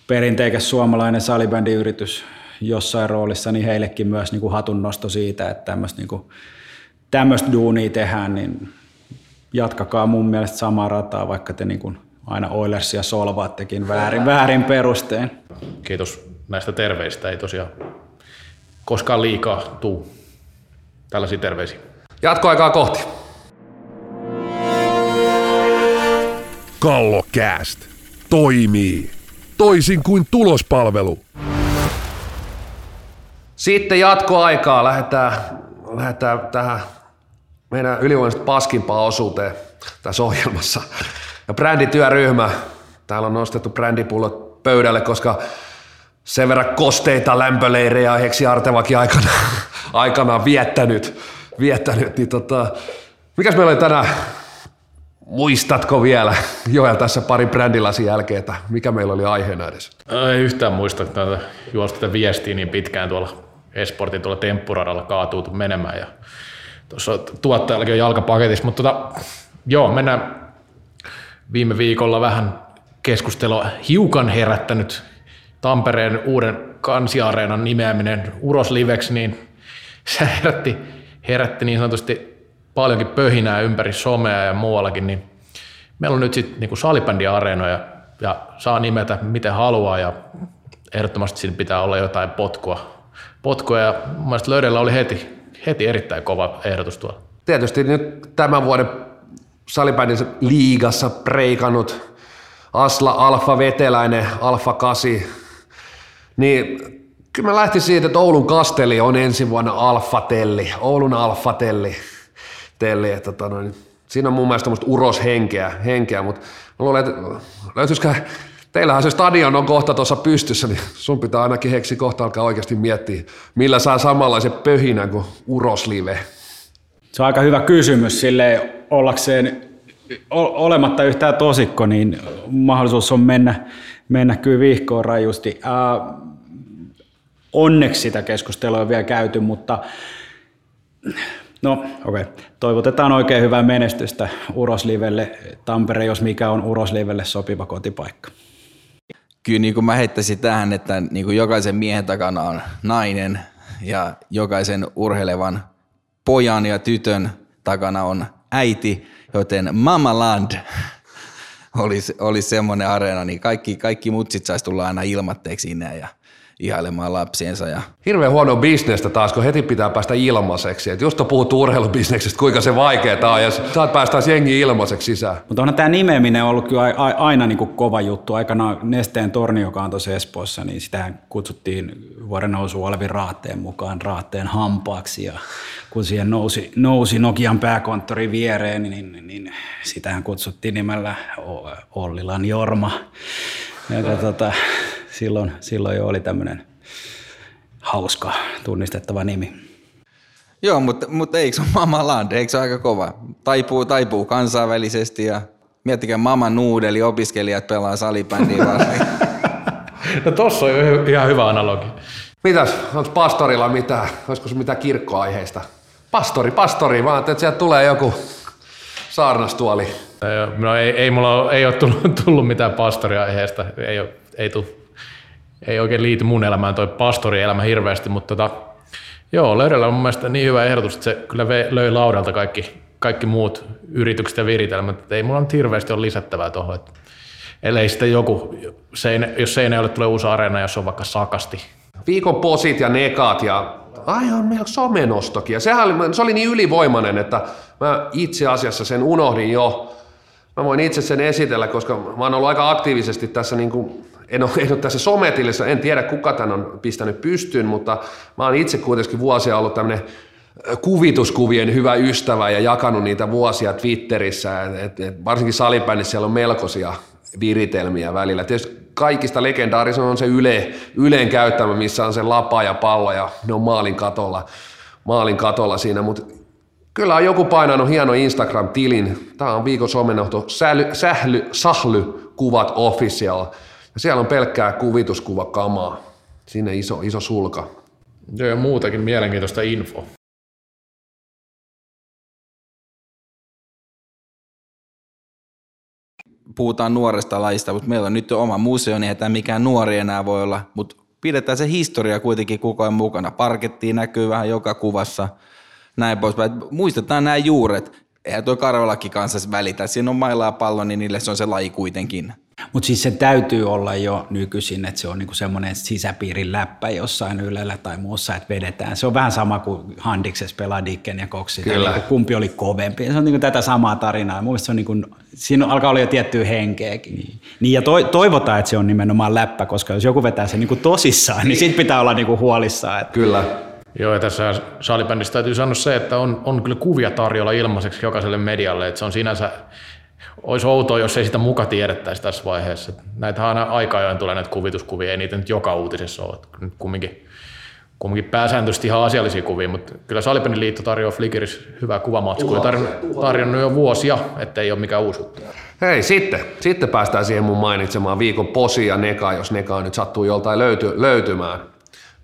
perinteikäs suomalainen salibändiyritys jossain roolissa, niin heillekin myös niin kuin hatunnosto siitä, että tämmöistä niin kuin, tämmöistä duunia tehdään, niin jatkakaa mun mielestä samaa rataa, vaikka te niin kuin aina Oilersia solvaattekin väärin, väärin perustein. Kiitos näistä terveistä, ei tosiaan koskaan liikaa tuu tällaisia terveisiä. Jatkoaikaa kohti. Kallokääst toimii toisin kuin tulospalvelu. Sitten jatkoaikaa lähdetään, lähdetään tähän meidän ylivoimaisesti paskimpaan osuuteen. tässä ohjelmassa. Ja brändityöryhmä, täällä on nostettu brändipullot pöydälle, koska sen verran kosteita lämpöleirejä Heksi Artevakin aikana, aikanaan viettänyt, viettänyt niin tota, mikäs meillä oli tänään? Muistatko vielä, Joel, tässä pari brändilasin jälkeen, että mikä meillä oli aiheena edes? Ei yhtään muista, että juosta tätä viestiä niin pitkään tuolla Esportin tuolla temppuradalla kaatuu menemään ja tuossa tuottajallakin on jalkapaketissa, mutta tota, joo, mennään viime viikolla vähän keskustelua hiukan herättänyt Tampereen uuden kansiareenan nimeäminen Uros Liveksi, niin se herätti, herätti niin sanotusti paljonkin pöhinää ympäri somea ja muuallakin, niin meillä on nyt sitten niinku salibändiareenoja ja saa nimetä miten haluaa ja ehdottomasti siinä pitää olla jotain potkua. potkua ja mun mielestä Löydellä oli heti, heti erittäin kova ehdotus tuolla. Tietysti nyt tämän vuoden salibändin liigassa preikannut Asla Alfa Veteläinen, Alfa 8, niin kyllä mä lähtisin siitä, että Oulun Kasteli on ensi vuonna Alfatelli, Oulun Alfatelli telli, että tota noin, siinä on mun mielestä uroshenkeä, henkeä, mutta mä luulen, että löytyisikö, teillähän se stadion on kohta tuossa pystyssä, niin sun pitää ainakin heksi kohta alkaa oikeasti miettiä, millä saa samanlaisen pöhinän kuin uroslive. Se on aika hyvä kysymys sille ollakseen olematta yhtään tosikko, niin mahdollisuus on mennä, mennä kyllä vihkoon rajusti. Ää, onneksi sitä keskustelua on vielä käyty, mutta No, okei. Okay. Toivotetaan oikein hyvää menestystä Uroslivelle. Tampere, jos mikä on Uroslivelle sopiva kotipaikka. Kyllä niin kuin mä heittäisin tähän, että niin kuin jokaisen miehen takana on nainen ja jokaisen urheilevan pojan ja tytön takana on äiti, joten Mama Land olisi, olisi semmoinen areena, niin kaikki, kaikki mutsit saisi tulla aina ilmatteeksi sinne ja – ihailemaan lapsiensa. Ja... Hirveän huono bisnestä taas, kun heti pitää päästä ilmaiseksi. Et just on puhuttu urheilubisneksestä, kuinka se vaikeaa on, ja saat päästä jengi ilmaiseksi sisään. Mutta onhan tämä nimeäminen ollut kyllä aina niin kuin kova juttu. Aikanaan Nesteen torni, joka on tuossa Espoossa, niin sitähän kutsuttiin vuoden nousu Olvi Raatteen mukaan Raatteen hampaaksi. Ja kun siihen nousi, nousi Nokian pääkonttori viereen, niin, niin, niin sitähän kutsuttiin nimellä Ollilan Jorma. Ja, tota, silloin, silloin jo oli tämmöinen hauska tunnistettava nimi. Joo, mutta, mutta eikö se ole Mama Land, eikö se ole aika kova? Taipuu, taipuu kansainvälisesti ja miettikää Mama Nuudeli, opiskelijat pelaa salibändiä No tossa on ihan hyvä analogi. Mitäs, onko pastorilla mitään, olisiko se mitään kirkkoaiheista? Pastori, pastori, vaan että sieltä tulee joku saarnastuoli. No ei, ei mulla ei ole tullut, tullut mitään pastoriaiheesta, ei, ole, ei tule ei oikein liity mun elämään toi pastorielämä hirveästi, mutta tota, joo, löydellä on mun mielestä niin hyvä ehdotus, että se kyllä löi laudalta kaikki, kaikki muut yritykset ja viritelmät, että ei mulla nyt hirveästi ole lisättävää tuohon, ellei sitten joku, Seinä, jos Seinäjoelle tulee uusi areena, jos on vaikka sakasti. Viikon posit ja nekat ja ai on meillä somenostokin. Ja sehän oli, se oli niin ylivoimainen, että mä itse asiassa sen unohdin jo. Mä voin itse sen esitellä, koska mä oon ollut aika aktiivisesti tässä niin kuin en ole, en ole tässä sometillissa, en tiedä kuka tämän on pistänyt pystyyn, mutta mä oon itse kuitenkin vuosia ollut tämmöinen kuvituskuvien hyvä ystävä ja jakanut niitä vuosia Twitterissä, et, et, varsinkin salibändissä siellä on melkoisia viritelmiä välillä. Tietysti kaikista legendaarisen on se yle, Yleen käyttämä, missä on se lapa ja pallo ja ne on maalin katolla, maalin katolla siinä, mutta kyllä on joku painanut hieno Instagram-tilin. Tämä on viikon somenohto, sähly, sähly, sahly kuvat official – ja siellä on pelkkää kuvituskuvakamaa. Sinne iso, iso sulka. Joo, ja muutakin mielenkiintoista info. Puhutaan nuoresta lajista, mutta meillä on nyt oma museo, niin ei mikään nuori enää voi olla, mutta pidetään se historia kuitenkin koko ajan mukana. Parkettiin näkyy vähän joka kuvassa, näin poispäin. Muistetaan nämä juuret. Eihän tuo Karvalakki kanssa välitä. Siinä on mailaa pallo, niin niille se on se laji kuitenkin. Mutta siis se täytyy olla jo nykyisin, että se on niinku semmoinen sisäpiirin läppä jossain Ylellä tai muussa, että vedetään. Se on vähän sama kuin Handiksessa pelaa Dicken ja Koksi. Kyllä. Niinku kumpi oli kovempi. Se on niinku tätä samaa tarinaa. Mun se on niinku, siinä alkaa olla jo tiettyä henkeäkin. Niin, niin ja to, toivotaan, että se on nimenomaan läppä, koska jos joku vetää sen niinku tosissaan, niin sit pitää olla niinku huolissaan. Että... Kyllä. Joo, ja tässä salibändissä täytyy sanoa se, että on, on kyllä kuvia tarjolla ilmaiseksi jokaiselle medialle, että se on sinänsä, olisi outoa, jos ei sitä muka tiedettäisi tässä vaiheessa. Näitä aina aika ajoin tulee näitä kuvituskuvia, ei niitä nyt joka uutisessa ole. Nyt kumminkin, kumminkin pääsääntöisesti ihan asiallisia kuvia, mutta kyllä Salibändin liitto tarjoaa Flickerissä hyvää kuvamatskua ja tarjonnut, tarjonnut jo vuosia, ettei ole mikään uusi juttu. Hei, sitten, sitten päästään siihen mun mainitsemaan viikon posi ja neka, jos neka nyt sattuu joltain löyty, löytymään.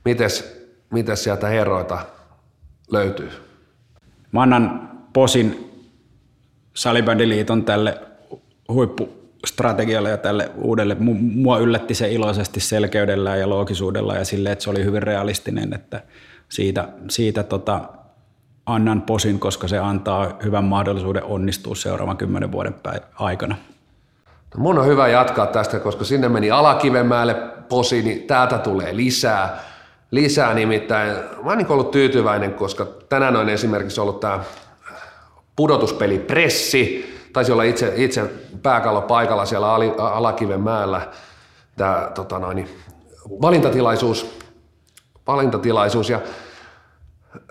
Mites, mites sieltä herroita löytyy? Mä annan posin Salibändiliiton tälle huippustrategialle ja tälle uudelle. Mua yllätti se iloisesti selkeydellä ja loogisuudella ja sille, että se oli hyvin realistinen, että siitä, siitä tota, annan posin, koska se antaa hyvän mahdollisuuden onnistua seuraavan kymmenen vuoden aikana. No mun on hyvä jatkaa tästä, koska sinne meni Alakivenmäelle posi, niin täältä tulee lisää. Lisää nimittäin. Mä oon niin ollut tyytyväinen, koska tänään on esimerkiksi ollut tämä pudotuspeli Pressi. Taisi olla itse, itse pääkallo paikalla siellä Alakivenmäellä. Tämä tota noin, valintatilaisuus, valintatilaisuus ja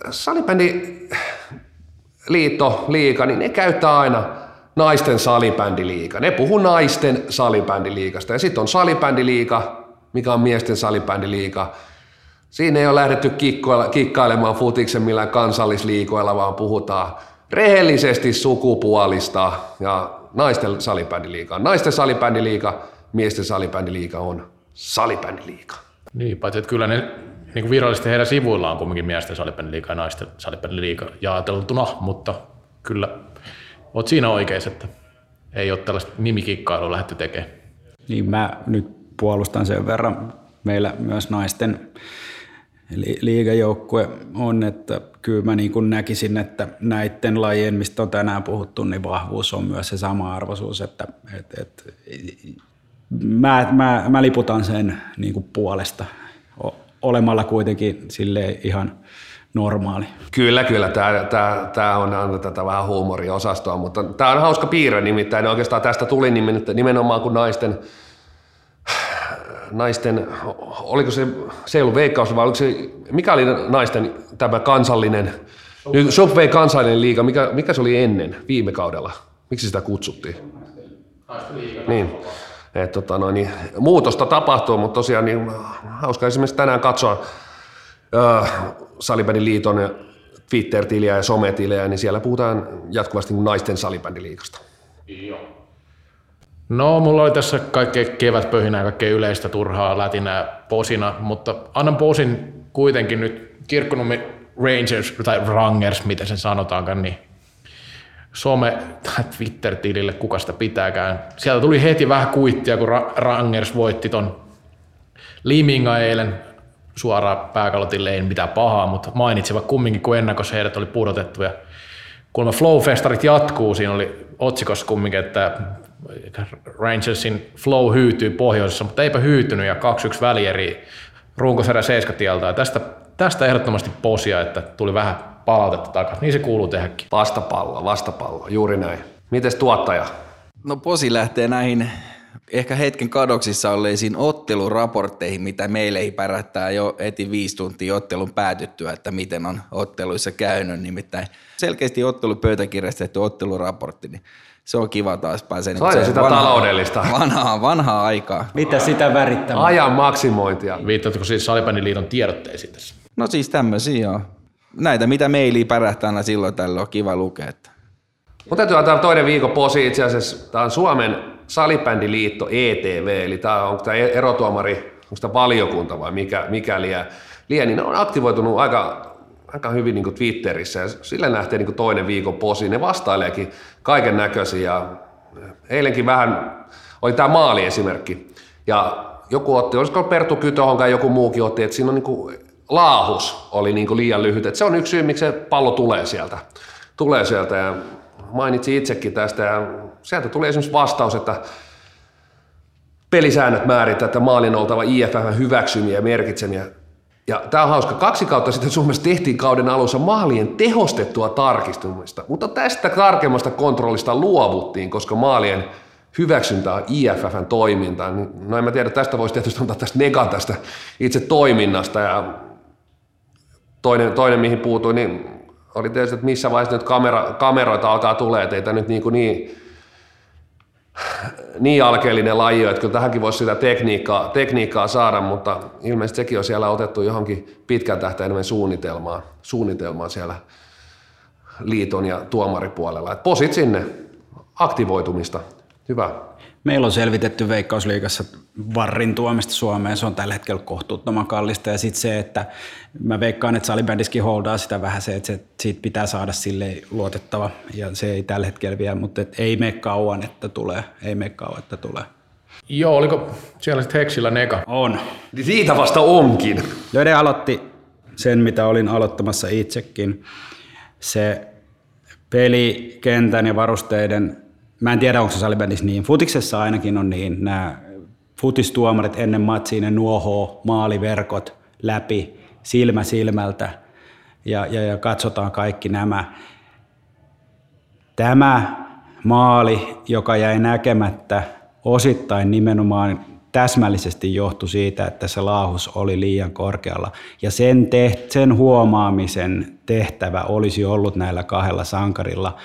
salibändi liitto, liika, niin ne käyttää aina naisten salibändiliiga. Ne puhuu naisten salibändiliigasta. Ja sitten on salibändiliiga, mikä on miesten salibändiliiga. Siinä ei ole lähdetty kikkailemaan futiksen millään kansallisliikoilla, vaan puhutaan rehellisesti sukupuolista ja naisten salibändiliiga. Naisten salibändiliiga, miesten salibändiliiga on salibändiliiga. Niin, paitsi että kyllä ne niin kuin virallisesti heidän sivuillaan on kuitenkin miesten salipeliliiga ja naisten salipeliliiga jaoteltuna, mutta kyllä olet siinä oikeassa, että ei ole tällaista nimikikkailua lähdetty tekemään. Niin mä nyt puolustan sen verran. Meillä myös naisten liigajoukkue on, että kyllä mä niin kuin näkisin, että näiden lajien, mistä on tänään puhuttu, niin vahvuus on myös se sama arvoisuus, että että että mä, mä, mä liputan sen niin kuin puolesta olemalla kuitenkin sille ihan normaali. Kyllä, kyllä. Tämä, tämä, tämä on aina tätä vähän huumoriosastoa, mutta tämä on hauska piirre nimittäin. Oikeastaan tästä tuli nimenomaan kun naisten, naisten oliko se, se ei ollut veikkaus, vai oliko se, mikä oli naisten tämä kansallinen, Subway kansallinen liiga, mikä, mikä se oli ennen, viime kaudella? Miksi sitä kutsuttiin? Niin. Et, tota, no, niin, muutosta tapahtuu, mutta tosiaan niin, hauska esimerkiksi tänään katsoa äh, Salibändin liiton Twitter-tiliä ja sometilejä, niin siellä puhutaan jatkuvasti niin naisten salibändiliikasta. Joo. No, mulla oli tässä kaikkea kevätpöhinää, kaikkea yleistä turhaa lätinää posina, mutta annan posin kuitenkin nyt Kirkkonummi Rangers tai Rangers, miten sen sanotaankaan, niin some- tai Twitter-tilille, kuka sitä pitääkään. Sieltä tuli heti vähän kuittia, kun Rangers voitti ton Liminga eilen suoraan pääkalotille, ei mitään pahaa, mutta mainitsivat kumminkin, kun ennakossa heidät oli pudotettu. Ja kun Flow-festarit jatkuu, siinä oli otsikossa kumminkin, että Rangersin Flow hyytyy pohjoisessa, mutta eipä hyytynyt ja 2-1 välieri runkosarja 7 Ja tästä, tästä ehdottomasti posia, että tuli vähän palautetta takaisin. Niin se kuuluu tehdäkin. Vastapallo, vastapallo, juuri näin. Mites tuottaja? No posi lähtee näihin ehkä hetken kadoksissa olleisiin otteluraportteihin, mitä meille ei pärättää jo heti viisi tuntia ottelun päätyttyä, että miten on otteluissa käynyt. Nimittäin selkeästi ottelupöytäkirjasta tehty otteluraportti, niin se on kiva taas pääsee. Se on sitä vanhaa, taloudellista. Vanhaa, vanhaa aikaa. Mitä sitä värittämään? Ajan maksimointia. Viittaatko siis Salibändin liiton tiedotteisiin tässä? No siis tämmöisiä joo näitä, mitä meiliä pärähtää aina silloin tällä on kiva lukea. Että. Mutta täytyy antaa toinen viikon posi itse asiassa. Tämä on Suomen salibändiliitto ETV, eli tämä on tämä erotuomari, onko tämä valiokunta vai mikä, mikä liian, liian, niin ne on aktivoitunut aika, aika hyvin niin Twitterissä ja sille lähtee niin toinen viikon posi. Ne vastaileekin kaiken näköisiä. Eilenkin vähän oli tämä maali esimerkki. Ja joku otti, olisiko Perttu Kytöhon tai joku muukin otti, että siinä on niin kuin laahus oli niin kuin liian lyhyt. Et se on yksi syy, miksi se pallo tulee sieltä. Tulee sieltä ja mainitsin itsekin tästä ja sieltä tuli esimerkiksi vastaus, että pelisäännöt määrittävät, että maalin oltava IFF hyväksymiä ja merkitsemiä. Ja tämä on hauska. Kaksi kautta sitten Suomessa tehtiin kauden alussa maalien tehostettua tarkistumista, mutta tästä tarkemmasta kontrollista luovuttiin, koska maalien hyväksyntä on IFFn toimintaan. Niin, no en mä tiedä, tästä voisi tietysti antaa tästä negan tästä itse toiminnasta ja toinen, toinen mihin puutuin, niin oli tietysti, että missä vaiheessa nyt kamera, kameroita alkaa tulee, että ei nyt niin, kuin niin, niin alkeellinen laji, että kyllä tähänkin voisi sitä tekniikkaa, tekniikkaa saada, mutta ilmeisesti sekin on siellä otettu johonkin pitkän tähtäimen suunnitelmaan, suunnitelmaan siellä liiton ja tuomaripuolella. Et posit sinne, aktivoitumista, hyvä. Meillä on selvitetty Veikkausliigassa varrin tuomista Suomeen, se on tällä hetkellä kohtuuttoman kallista ja sitten se, että mä veikkaan, että salibändiskin holdaa sitä vähän se, että se, siitä pitää saada sille luotettava ja se ei tällä hetkellä vielä, mutta et ei mene kauan, että tulee, ei mene kauan, että tulee. Joo, oliko siellä sitten Heksillä neka? On. Niin siitä vasta onkin. Löde aloitti sen, mitä olin aloittamassa itsekin. Se pelikentän ja varusteiden mä en tiedä, onko se salibändissä niin. Futiksessa ainakin on niin. Nämä futistuomarit ennen matsiin ne nuohoo maaliverkot läpi silmä silmältä ja, ja, ja katsotaan kaikki nämä. Tämä maali, joka jäi näkemättä, osittain nimenomaan täsmällisesti johtui siitä, että se laahus oli liian korkealla. Ja sen, teht, sen huomaamisen tehtävä olisi ollut näillä kahdella sankarilla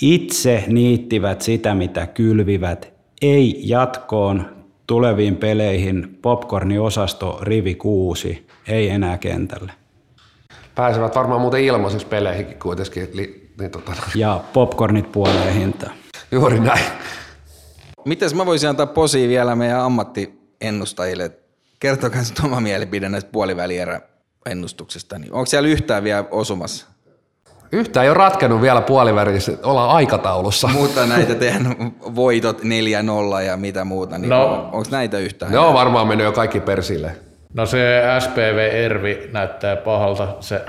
itse niittivät sitä, mitä kylvivät, ei jatkoon tuleviin peleihin popcorniosasto rivi kuusi, ei enää kentälle. Pääsevät varmaan muuten ilmaiseksi peleihinkin kuitenkin. Li, niin tota. Ja popcornit puoleen hintaan. Juuri näin. Mites mä voisin antaa posi vielä meidän ammattiennustajille? Kertokaa sitten oma mielipide näistä puolivälierä ennustuksesta. Niin onko siellä yhtään vielä osumassa? Yhtä ei ole ratkennut vielä puolivärissä, ollaan aikataulussa. Mutta näitä teidän voitot 4-0 ja mitä muuta, niin No. onko näitä yhtään? Ne on varmaan mennyt jo kaikki persille. No se SPV Ervi näyttää pahalta se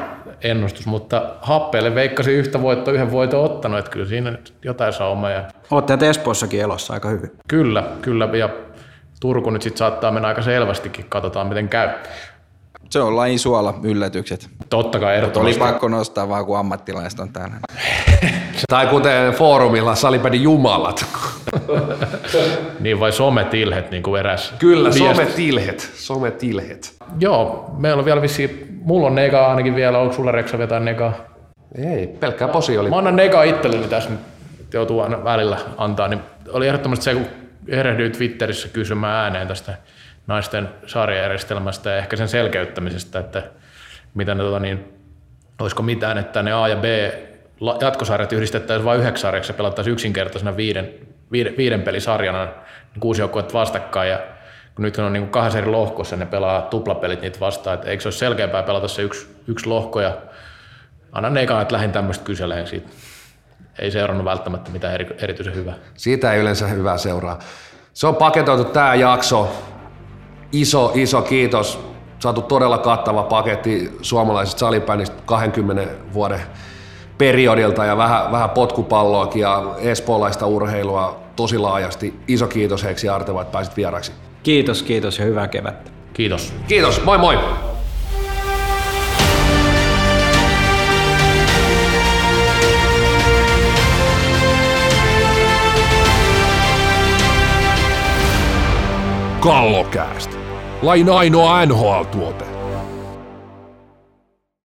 ennustus, mutta Happeelle veikkasi yhtä voittoa, yhden voiton ottanut, että kyllä siinä nyt jotain saumaa. Ja Olette Espoossakin elossa aika hyvin. kyllä, kyllä, ja Turku nyt sitten saattaa mennä aika selvästikin, katsotaan miten käy. Se on lajin suola, yllätykset. Totta kai Oli ehdottomasti. pakko nostaa vaan, kun ammattilaiset on täällä. Tai kuten foorumilla salipädi jumalat. Niin vai sometilhet niin kuin eräs. Kyllä, viesti. sometilhet. Sometilhet. Joo, meillä on vielä vissiin, mulla on nega ainakin vielä, onko sulla Reksa vetää negaa? Ei, pelkkää posi oli. Mä annan nega itselleni tässä nyt, joutuu aina välillä antaa, niin oli ehdottomasti se, kun erehdyin Twitterissä kysymään ääneen tästä naisten sarjajärjestelmästä ja ehkä sen selkeyttämisestä, että mitä ne, tota, niin, olisiko mitään, että ne A ja B jatkosarjat yhdistettäisiin vain yhdeksi sarjaksi ja pelattaisiin yksinkertaisena viiden, viiden, viiden pelisarjana niin kuusi joukkuetta vastakkain ja kun nyt on niin kahdessa eri lohkossa, ne pelaa tuplapelit niitä vastaan, että eikö se olisi selkeämpää pelata se yksi, yksi lohko ja annan nekaan, että lähdin tämmöistä kyseleen siitä. Ei seurannut välttämättä mitään eri, erityisen hyvää. Siitä ei yleensä hyvää seuraa. Se on paketoitu tämä jakso. Iso, iso kiitos. Saatu todella kattava paketti suomalaisesta salibändistä 20 vuoden periodilta ja vähän, vähän potkupalloakin ja espoolaista urheilua tosi laajasti. Iso kiitos Heiksi ja Arteva, että pääsit vieraksi. Kiitos, kiitos ja hyvää kevättä. Kiitos. Kiitos, moi moi! Kallokääst. Lain ainoa NHL-tuote.